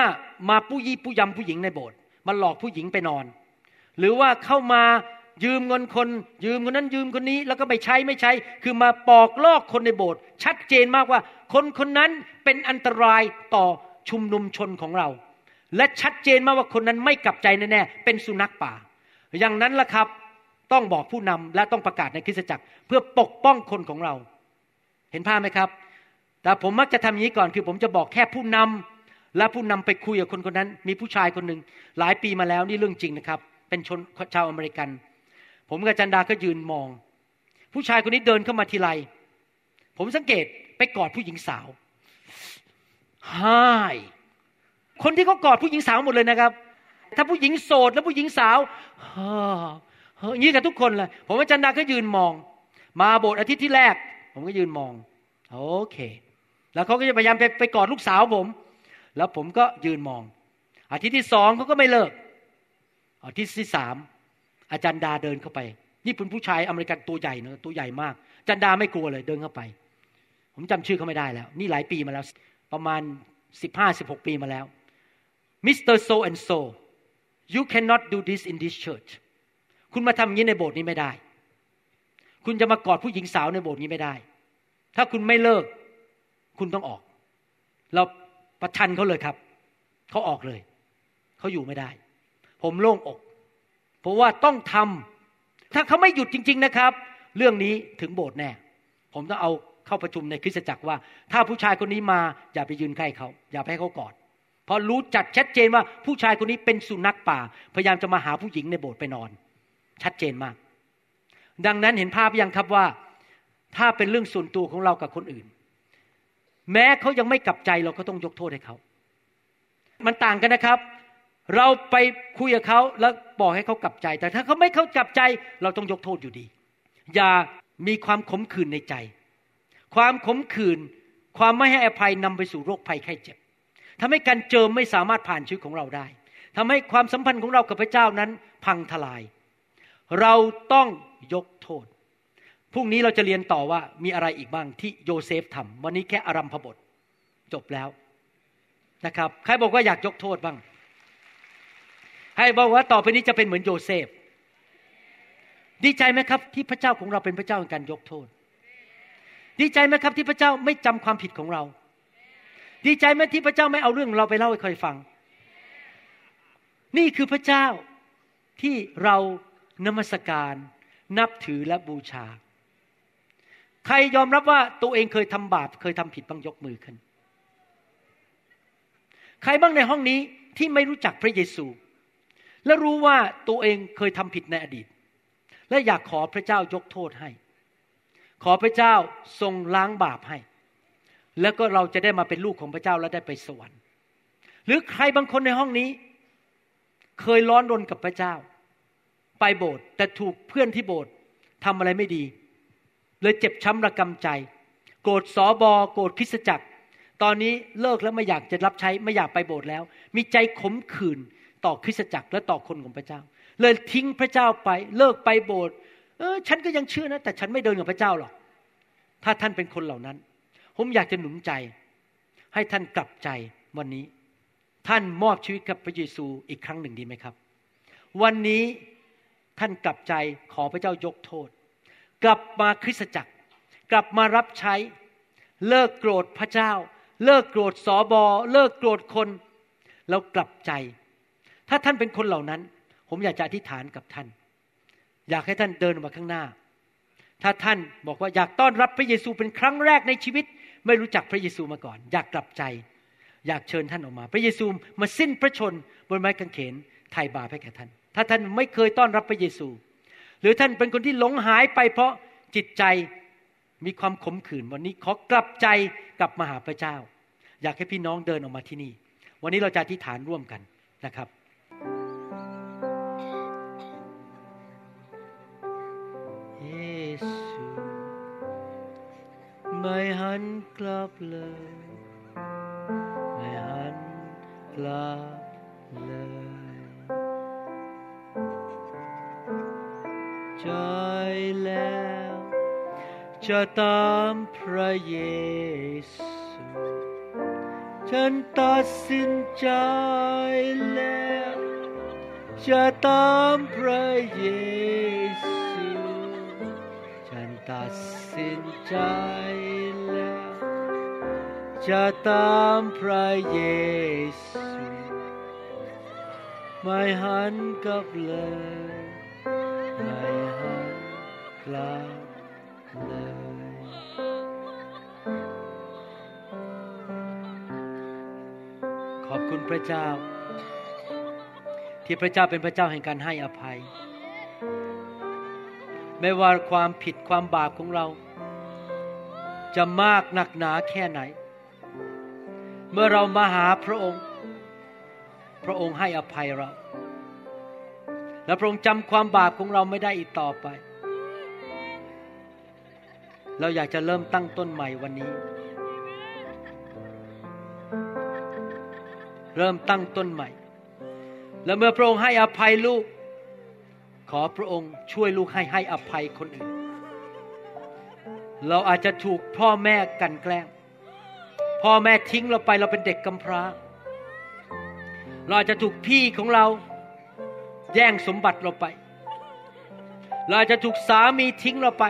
มาปู้ยี่ปู้ยำผู้หญิงในโบสถ์มาหลอกผู้หญิงไปนอน หรือว่าเข้ามา ยืมเงินคน ยืมคนนั้นยืมคนนี้ แล้วก็ไม่ใช้ไม่ใช้ คือมาปอกลอกคนในโบสถ์ชัดเจนมากว่า คนคนนั้นเป็นอันตรายต่อชุมนุมชนของเรา และชัดเจนมากว่าคนนั้นไม่กลับใจแน่ๆเป็นสุนัขป่า อย่างนั้นล่ะครับต้องบอกผู้นำและต้องประกาศในคริสตจักร เพื่อปกป้องคนของเรา เห็นภาพไหมครับ แต่ผมมักจะทำอย่างนี้ก่อนคือผมจะบอกแค่ผู้นำและผู้นำไปคุยกับคนคนนั้น มีผู้ชายคนหนึ่งหลายปีมาแล้วนี่เรื่องจริงนะครับ เป็นชนชาวอเมริกัน ผมกับจันดาก็ยืนมอง ผู้ชายคนนี้เดินเข้ามาทีไร ผมสังเกตไปกอดผู้หญิงสาวหายคนที่เขากอดผู้หญิงสาวหมดเลยนะครับ ถ้าผู้หญิงโสดแล้วผู้หญิงสาวเฮ้ยอย่างนี้กับทุกคนเลย ผมกับจันดาก็ยืนมอง มาโบสถ์อาทิตย์ที่แรก ผมก็ยืนมอง โอเค แล้วเขาก็จะพยายามไปไปกอดลูกสาวผม แล้วผมก็ยืนมอง อาทิตย์ที่สองเขาก็ไม่เลิกอาทิตย์ที่สาม อาจารย์ดาเดินเข้าไป นี่เป็นผู้ชายอเมริกันตัวใหญ่นะตัวใหญ่มากอาจารย์ดาไม่กลัวเลยเดินเข้าไป ผมจำชื่อเขาไม่ได้แล้ว นี่หลายปีมาแล้ว ประมาณสิบห้าสิบหกปีมาแล้ว Mister So-and-so you cannot do this in this church คุณมาทำอย่างนี้ในโบสถ์นี้ไม่ได้ คุณจะมากอดผู้หญิงสาวในโบสถ์นี้ไม่ได้ ถ้าคุณไม่เลิก คุณต้องออก เราประชันเขาเลยครับ เขาออกเลย เขาอยู่ไม่ได้ ผมโล่งอก เพราะว่าต้องทำถ้าเขาไม่หยุดจริง ๆนะครับ เรื่องนี้ถึงโบสถ์แน่ ผมต้องเอาเข้าประชุมในคริสตจักรว่า ถ้าผู้ชายคนนี้มาอย่าไปยืนใกล้เขาอย่าไปให้เขากอดเพราะรู้จัดชัดเจนว่าผู้ชายคนนี้เป็นสุนัขป่า พยายามจะมาหาผู้หญิงในโบสถ์ไปนอน ชัดเจนมาก ดังนั้นเห็นภาพยังครับว่าถ้าเป็นเรื่องส่วนตัวของเรากับคนอื่น แม้เขายังไม่กลับใจเราก็ต้องยกโทษให้เขา มันต่างกันนะครับ เราไปคุยกับเขาแล้วบอกให้เขากลับใจ แต่ถ้าเขาไม่เขากลับใจ เราต้องยกโทษอยู่ดี อย่ามีความขมขื่นในใจ ความขมขื่นความไม่ให้อภัยนำไปสู่โรคภัยไข้เจ็บทำให้การเจิมไม่สามารถผ่านชีวิตของเราได้ทำให้ความสัมพันธ์ของเรากับพระเจ้านั้นพังทลาย เราต้องยกโทษพรุ่งนี้เราจะเรียนต่อว่ามีอะไรอีกบ้างที่โยเซฟทำวันนี้แค่อารัมพบท จบแล้วนะครับ ใครบอกว่าอยากยกโทษบ้าง ให้บอกว่าต่อไปนี้จะเป็นเหมือนโยเซฟ ดีใจไหมครับ ที่พระเจ้าของเราเป็นพระเจ้าในการยกโทษ ดีใจไหมครับที่พระเจ้าไม่จำความผิดของเรา ดีใจไหมที่พระเจ้าไม่เอาเรื่องเราไปเล่าให้ใครฟัง นี่คือพระเจ้าที่เรานมัสการนับถือและบูชา ใครยอมรับว่าตัวเองเคยทำบาป เคยทำผิดบ้างยกมือขึ้น ใครบ้างในห้องนี้ที่ไม่รู้จักพระเยซู และรู้ว่าตัวเองเคยทำผิดในอดีต และอยากขอพระเจ้ายกโทษให้ ขอพระเจ้าทรงล้างบาปให้ แล้วก็เราจะได้มาเป็นลูกของพระเจ้าและได้ไปสวรรค์ หรือใครบางคนในห้องนี้ เคยร้อนรนกับพระเจ้า ไปโบสถ์แต่ถูกเพื่อนที่โบสถ์ทำอะไรไม่ดี เลยเจ็บช้ำระกำใจ โกรธสอบอโกรธคริสจักร ตอนนี้เลิกแล้วไม่อยากจะรับใช้ไม่อยากไปโบสถ์แล้ว มีใจขมขื่น ต่อคริสตจักรและต่อคนของพระเจ้า เลยทิ้งพระเจ้าไปเลิกไปโบสถ์เออฉันก็ยังเชื่อนะ แต่ฉันไม่เดินกับพระเจ้าหรอก ถ้าท่านเป็นคนเหล่านั้น ผมอยากจะหนุนใจ ให้ท่านกลับใจวันนี้ ท่านมอบชีวิตกับพระเยซูอีกครั้งหนึ่งดีไหมครับ วันนี้ท่านกลับใจขอพระเจ้ายกโทษ กลับมาคริสตจักร กลับมารับใช้ เลิกโกรธพระเจ้า เลิกโกรธสอบอเลิกโกรธคน แล้วกลับใจ ถ้าท่านเป็นคนเหล่านั้น ผมอยากจะอธิษฐานกับท่าน อยากให้ท่านเดินออกมาข้างหน้า ถ้าท่านบอกว่าอยากต้อนรับพระเยซูเป็นครั้งแรกในชีวิต ไม่รู้จักพระเยซูมาก่อน อยากกลับใจ อยากเชิญท่านออกมา พระเยซูมาสิ้นพระชนบนไม้กางเขนไถ่บาปให้แก่ท่าน ถ้าท่านไม่เคยต้อนรับพระเยซู หรือท่านเป็นคนที่หลงหายไปเพราะจิตใจมีความขมขื่นวันนี้ขอกลับใจกลับมาหาพระเจ้า อยากให้พี่น้องเดินออกมาที่นี่ วันนี้เราจะอธิษฐานร่วมกันนะครับ จะตามพระเยซูฉันตัดสินใจแล้ว จะตามพระเยซูฉันตัดสินใจแล้ว จะตามพระเยซูไม่หันกลับเลย พระเจ้า ที่พระเจ้าเป็นพระเจ้าแห่งการให้อภัย ไม่ว่าความผิดความบาปของเรา จะมากหนักหนาแค่ไหน เมื่อเรามาหาพระองค์ พระองค์ให้อภัยเรา และพระองค์จำความบาปของเราไม่ได้อีกต่อไป เราอยากจะเริ่มตั้งต้นใหม่วันนี้ เริ่มตั้งต้นใหม่ และเมื่อพระองค์ให้อภัยลูก ขอพระองค์ช่วยลูกให้ให้อภัยคนอื่น เราอาจจะถูกพ่อแม่กันแกล้ง พ่อแม่ทิ้งเราไปเราเป็นเด็กกำพร้า เราอาจจะถูกพี่ของเราแย่งสมบัติเราไป เราอาจจะถูกสามีทิ้งเราไป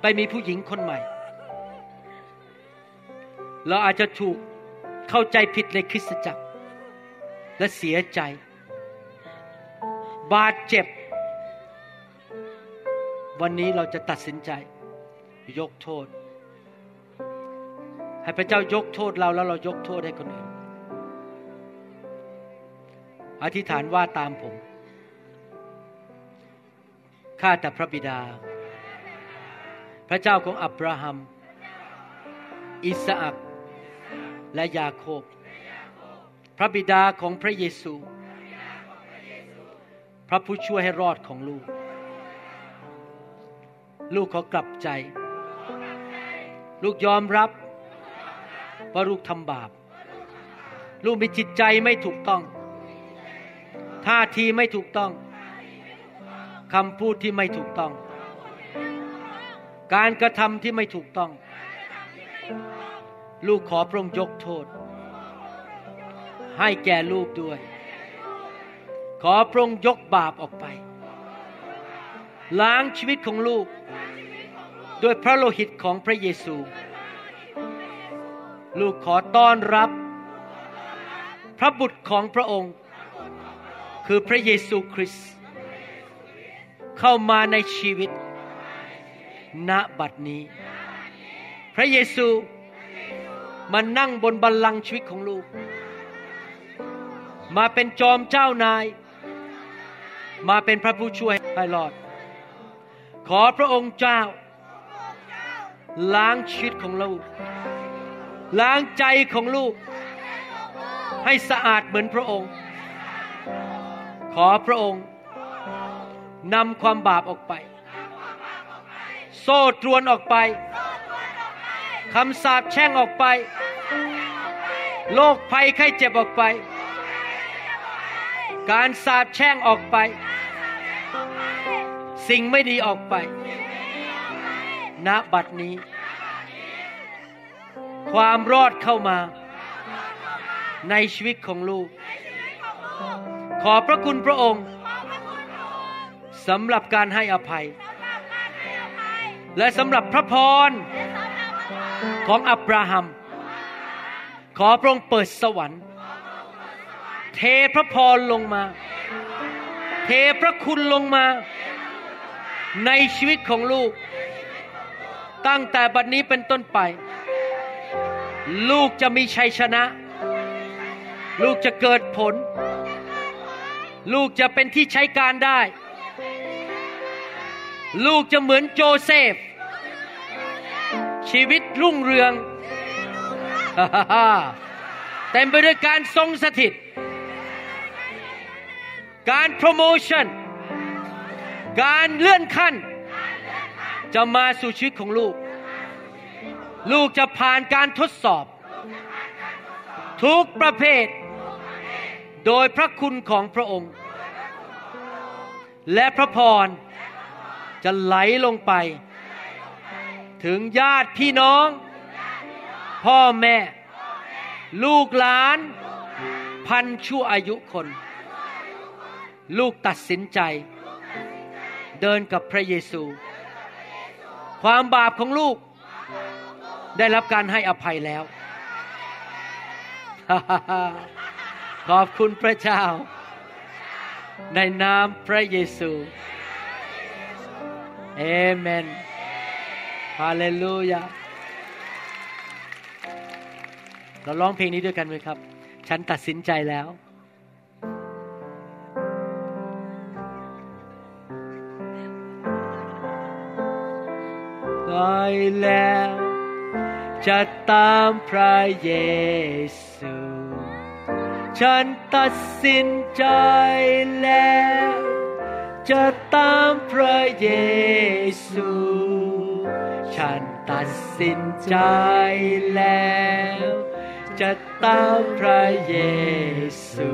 ไปมีผู้หญิงคนใหม่ เราอาจจะถูกเข้าใจผิดในคริสตจักร และเสียใจ บาดเจ็บ วันนี้เราจะตัดสินใจ ยกโทษ ให้พระเจ้ายกโทษเราแล้วเรายกโทษให้คนอื่น อธิษฐานว่าตามผม ข้าแต่พระบิดา พระเจ้าของอับราฮัม อิสอักและยาโคบ พระบิดาของพระเยซู พระผู้ช่วยให้รอดของลูก ลูกขอกลับใจ ลูกยอมรับว่าลูกทำบาป ลูกมีจิตใจไม่ถูกต้อง ท่าทีไม่ถูกต้องคำพูดที่ไม่ถูกต้อง การกระทำที่ไม่ถูกต้อง ลูกขอพระองค์ยกโทษ ให้แก่ลูกด้วย ขอพระองค์ยกบาปออกไป ล้างชีวิตของลูก ด้วยพระโลหิตของพระเยซู ลูกขอต้อนรับ พระบุตรของพระองค์ คือพระเยซูคริสต์เข้ามาในชีวิต ณบัดนี้ พระเยซูมานั่งบนบัลลังก์ชีวิตของลูก มาเป็นจอมเจ้านาย มาเป็นพระผู้ช่วยให้รอด ขอพระองค์เจ้า ล้างชีวิตของลูก ล้างใจของลูก ให้สะอาดเหมือนพระองค์ ขอพระองค์นำความบาปออกไป โซ่ตรวนออกไปคำสาปแช่งออกไป โรคภัยไข้เจ็บออกไป การสาปแช่งออกไป สิ่งไม่ดีออกไป ณ บัดนี้ ความรอดเข้ามา ในชีวิตของลูก ขอพระคุณพระองค์สำหรับการให้อภัย และสำหรับพระพรของอับราฮัม ขอพระองค์เปิดสวรรค์ เทพระพรลงมา เทพระคุณลงมา ในชีวิตของลูก ตั้งแต่บัดนี้เป็นต้นไป ลูกจะมีชัยชนะ ลูกจะเกิดผล ลูกจะเป็นที่ใช้การได้ ลูกจะเหมือนโจเซฟ ชีวิตรุ่งเรืองเต็มไปด้วยการทรงสถิต การโปรโมชั่น การเลื่อนขั้น จะมาสู่ชีวิตของลูก ลูกจะผ่านการทดสอบ ทุกประเภท โดยพระคุณของพระองค์ และพระพรจะไหลลงไป ถึงญาติพี่น้อง พ่อแม่ ลูกหลาน พันชั่วอายุคน ลูกตัดสินใจ เดินกับพระเยซู ความบาปของลูก ได้รับการให้อภัยแล้ว ขอบคุณพระเจ้า ในนามพระเยซูเอเมนฮาเลลูยาเราร้องเพลงนี้ด้วยกันไหมครับ ฉันตัดสินใจแล้ว ได้แล้ว จะตามพระเยซู ฉันตัดสินใจแล้ว จะตามพระเยซู ฉันตัดสินใจแล้ว จะตามพระเยซู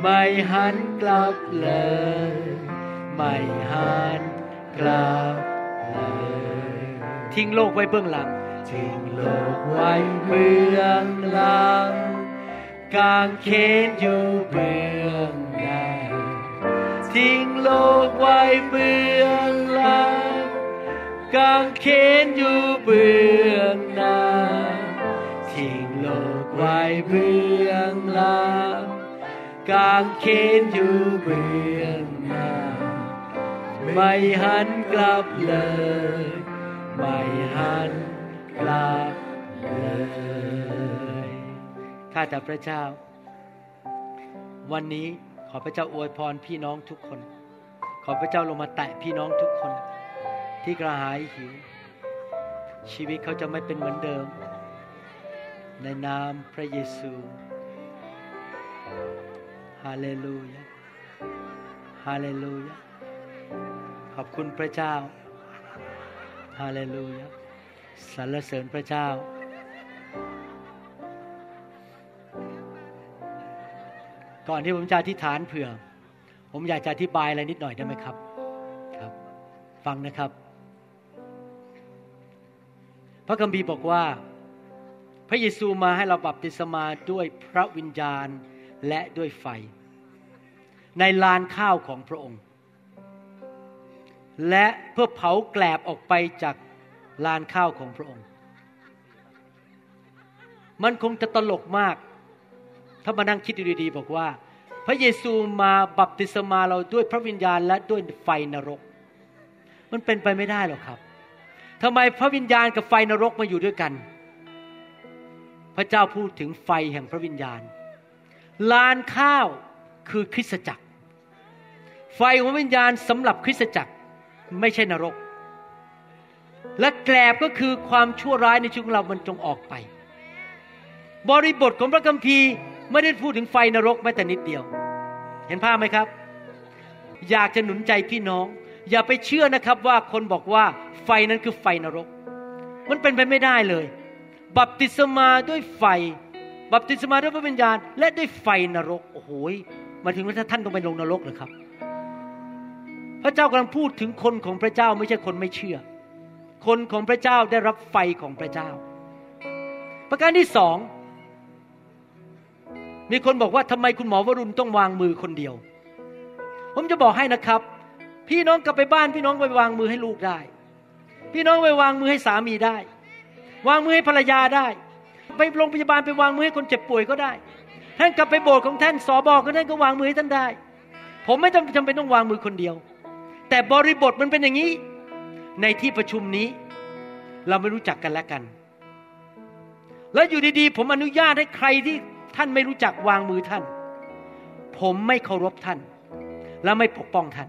ไม่หันกลับเลย ไม่หันกลับ ทิ้งโลกไว้เบื้องหลัง ทิ้งโลกไว้เบื้องหลัง กางเขนอยู่เบื้องหน้าทิ้งโลกไว้เบื้องหลัง กางเขนอยู่เบื้องหน้าทิ้งโลกไว้เบื้องหลัง กางเขนอยู่เบื้องหน้าไม่หันกลับเลย ไม่หันกลับเลยข้าแต่พระเจ้า วันนี้ขอพระเจ้าอวยพรพี่น้องทุกคน ขอพระเจ้าลงมาแตะพี่น้องทุกคน ที่กระหายหิว ชีวิตเขาจะไม่เป็นเหมือนเดิม ในนามพระเยซูฮาเลลูยาฮาเลลูยาขอบคุณพระเจ้า ฮาเลลูยาสรรเสริญพระเจ้า ก่อนที่ผมจะอธิษฐานเผื่อ ผมอยากจะอธิบายอะไรนิดหน่อยได้ไหมครับ ครับ ฟังนะครับ พระคัมภีร์บอกว่า พระเยซูมาให้เราบัพติศมาด้วยพระวิญญาณและด้วยไฟ ในลานข้าวของพระองค์ และเพื่อเผาแกลบออกไปจากลานข้าวของพระองค์ มันคงจะตลกมาก ถ้ามานั่งคิดดีๆบอกว่า พระเยซูมาบัพติศมาเราด้วยพระวิญญาณและด้วยไฟนรก มันเป็นไปไม่ได้หรอกครับทำไมพระวิญญาณกับไฟนรกมาอยู่ด้วยกัน พระเจ้าพูดถึงไฟแห่งพระวิญญาณ ลานข้าวคือคริสตจักร ไฟของวิญญาณสำหรับคริสตจักร ไม่ใช่นรก และแกลบก็คือความชั่วร้ายในชีวิตของเรามันจงออกไป บริบทของพระคัมภีร์ไม่ได้พูดถึงไฟนรกแม้แต่นิดเดียว เห็นภาพไหมครับ อยากจะหนุนใจพี่น้อง อย่าไปเชื่อนะครับว่าคนบอกว่าไฟนั้นคือไฟนรก มันเป็นไปไม่ได้เลย บัพติศมาด้วยไฟ บัพติศมาด้วยพระวิญญาณ และด้วยไฟนรกโอ้โหมาถึงว่าท่านต้องไปลงนรกเลยครับ พระเจ้ากำลังพูดถึงคนของพระเจ้าไม่ใช่คนไม่เชื่อ คนของพระเจ้าได้รับไฟของพระเจ้า ประการที่สองมีคนบอกว่าทำไมคุณหมอวรุณต้องวางมือคนเดียว ผมจะบอกให้นะครับ พี่น้องกลับไปบ้านพี่น้องไปวางมือให้ลูกได้ พี่น้องไปวางมือให้สามีได้ วางมือให้ภรรยาได้ ไปโรงพยาบาลไปวางมือให้คนเจ็บป่วยก็ได้ ท่านกลับไปโบสถ์ของท่านสอบอก็ท่านก็วางมือให้ท่านได้ ผมไม่จำจำเป็นต้องวางมือคนเดียว แต่บริบทมันเป็นอย่างนี้ ในที่ประชุมนี้ เราไม่รู้จักกันและกัน แล้วอยู่ดีๆ ผมอนุญาตให้ใครที่ท่านไม่รู้จักวางมือท่าน ผมไม่เคารพท่าน และไม่ปกป้องท่าน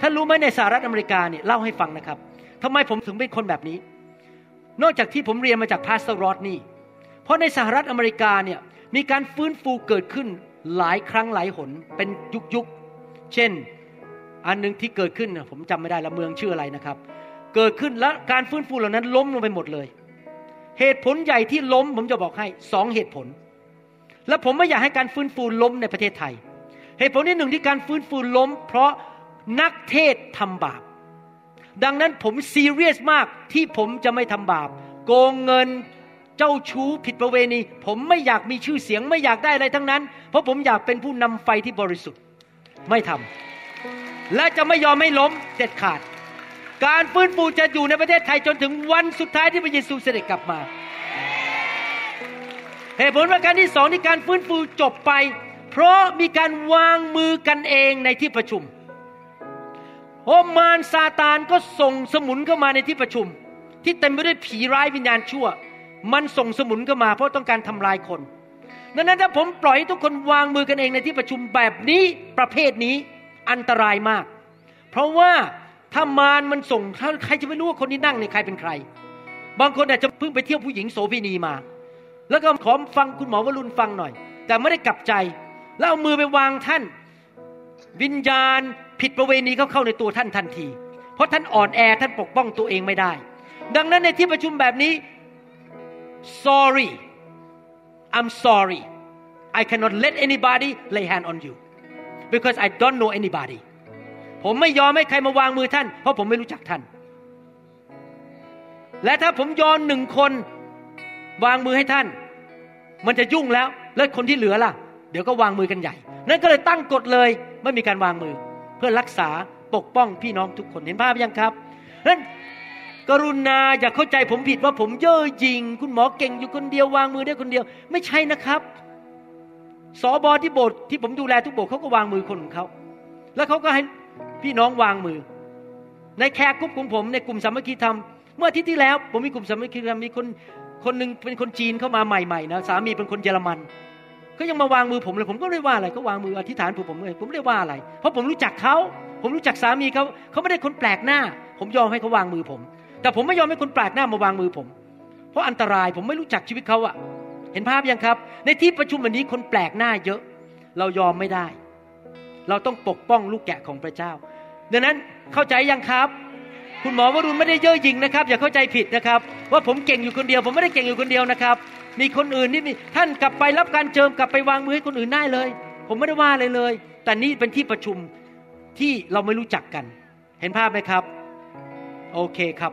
ท่านรู้ไหมในสหรัฐอเมริกาเนี่ยเล่าให้ฟังนะครับทำไมผมถึงเป็นคนแบบนี้ นอกจากที่ผมเรียนมาจาก Pastor Rod นี่ เพราะในสหรัฐอเมริกาเนี่ยมีการฟื้นฟูเกิดขึ้นหลายครั้งหลายหนเป็นยุคยุคเช่น อันหนึ่งที่เกิดขึ้นผมจำไม่ได้ละเมืองชื่ออะไรนะครับ เกิดขึ้นและการฟื้นฟูเหล่านั้นล้มลงไปหมดเลย เหตุผลใหญ่ที่ล้มผมจะบอกให้สองเหตุผล และผมไม่อยากให้การฟื้นฟูล้มในประเทศไทย เหตุผลที่หนึ่งที่การฟื้นฟูล้ม เพราะนักเทศทำบาป ดังนั้นผมซีเรียสมากที่ผมจะไม่ทำบาป โกงเงินเจ้าชู้ผิดประเวณี ผมไม่อยากมีชื่อเสียงไม่อยากได้อะไรทั้งนั้น เพราะผมอยากเป็นผู้นำไฟที่บริสุทธิ์ไม่ทำ และจะไม่ยอมให้ล้มเด็ดขาด การฟื้นฟูจะอยู่ในประเทศไทยจนถึงวันสุดท้ายที่พระเยซูเสด็จกลับมา เหตุผลประการที่สองที่การฟื้นฟูจบไป เพราะมีการวางมือกันเองในที่ประชุมโอมารซาตานก็ส่งสมุนเข้ามาในที่ประชุม ที่เต็มไปด้วยผีร้ายวิญญาณชั่ว มันส่งสมุนเข้ามา เพราะต้องการทำลายคนดังนั้นถ้าผมปล่อยให้ทุกคนวางมือกันเองในที่ประชุมแบบนี้ประเภทนี้ อันตรายมาก เพราะว่าถ้ามารมันส่งใครจะไม่รู้ว่าคนที่นั่งในใครเป็นใคร บางคนอาจจะเพิ่งไปเที่ยวผู้หญิงโสเภณีมา แล้วก็ขอฟังคุณหมอวรุณฟังหน่อย แต่ไม่ได้กลับใจ แล้วเอามือไปวางท่าน วิญญาณผิดประเวณีเขาเข้าในตัวท่านทันที เพราะท่านอ่อนแอท่านปกป้องตัวเองไม่ได้ ดังนั้นในที่ประชุมแบบนี้ sorry I'm sorry I cannot let anybody lay hand on you because I don't know anybody ผมไม่ยอมให้ใครมาวางมือท่าน เพราะผมไม่รู้จักท่าน และถ้าผมยอมหนึ่งคนวางมือให้ท่าน มันจะยุ่งแล้ว แล้วคนที่เหลือล่ะ เดี๋ยวก็วางมือกันใหญ่ นั่นก็เลยตั้งกฎเลยไม่มีการวางมือ เพื่อรักษาปกป้องพี่น้องทุกคนเห็นภาพยังครับนั้นกรุณาอย่าเข้าใจผมผิดว่าผมเย่อหยิ่งคุณหมอเก่งอยู่คนเดียววางมือได้คนเดียว ไม่ใช่นะครับ สอบอที่โบสถ์ที่ผมดูแลทุกโบสถ์เขาก็วางมือคนของเขา แล้วเขาก็ให้พี่น้องวางมือ ในแคร์กลุ่มของผมในกลุ่มสามัคคีธรรม เมื่ออาทิตย์ที่แล้ว ผมมีกลุ่มสามัคคีธรรมมีคนคนหนึ่งเป็นคนจีนเข้ามาใหม่ๆนะสามีเป็นคนเยอรมันก็ยังมาวางมือผมเลยผมก็ไม่ได้ว่าอะไรก็วางมืออธิษฐานผมผมเลยผมไม่ได้ว่าอะไร เพราะผมรู้จักเขาผมรู้จักสามีเขาเขาไม่ได้คนแปลกหน้า ผมยอมให้เขาวางมือผม แต่ผมไม่ยอมให้คนแปลกหน้ามาวางมือผม เพราะอันตรายผมไม่รู้จักชีวิตเขาอะ เห็นภาพยังครับ ในที่ประชุมวันนี้คนแปลกหน้าเยอะ เรายอมไม่ได้ เราต้องปกป้องลูกแกะของพระเจ้า ดังนั้นเข้าใจยังครับ คุณหมอวรุณไม่ได้เย่อหยิ่งนะครับ อย่าเข้าใจผิดนะครับ ว่าผมเก่งอยู่คนเดียว ผมไม่ได้เก่งอยู่คนเดียวนะครับ มีคนอื่นที่มีท่านกลับไปรับการเจิมกลับไปวางมือให้คนอื่นได้เลย ผมไม่ได้ว่าอะไรเลย แต่นี่เป็นที่ประชุมที่เราไม่รู้จักกัน เห็นภาพไหมครับ โอเคครับ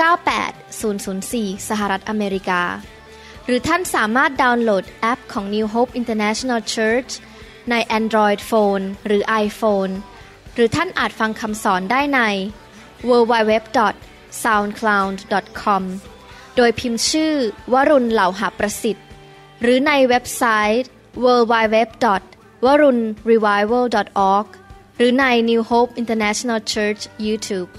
98004 สหรัฐอเมริกา หรือท่านสามารถดาวน์โหลดแอปของ New Hope International Church ใน Android Phone หรือ iPhone หรือท่านอาจฟังคำสอนได้ใน www.soundcloud.com โดยพิมพ์ชื่อวรุณเหล่าหาประสิทธิ์ หรือในเว็บไซต์ www.warunrevival.org หรือใน New Hope International Church YouTube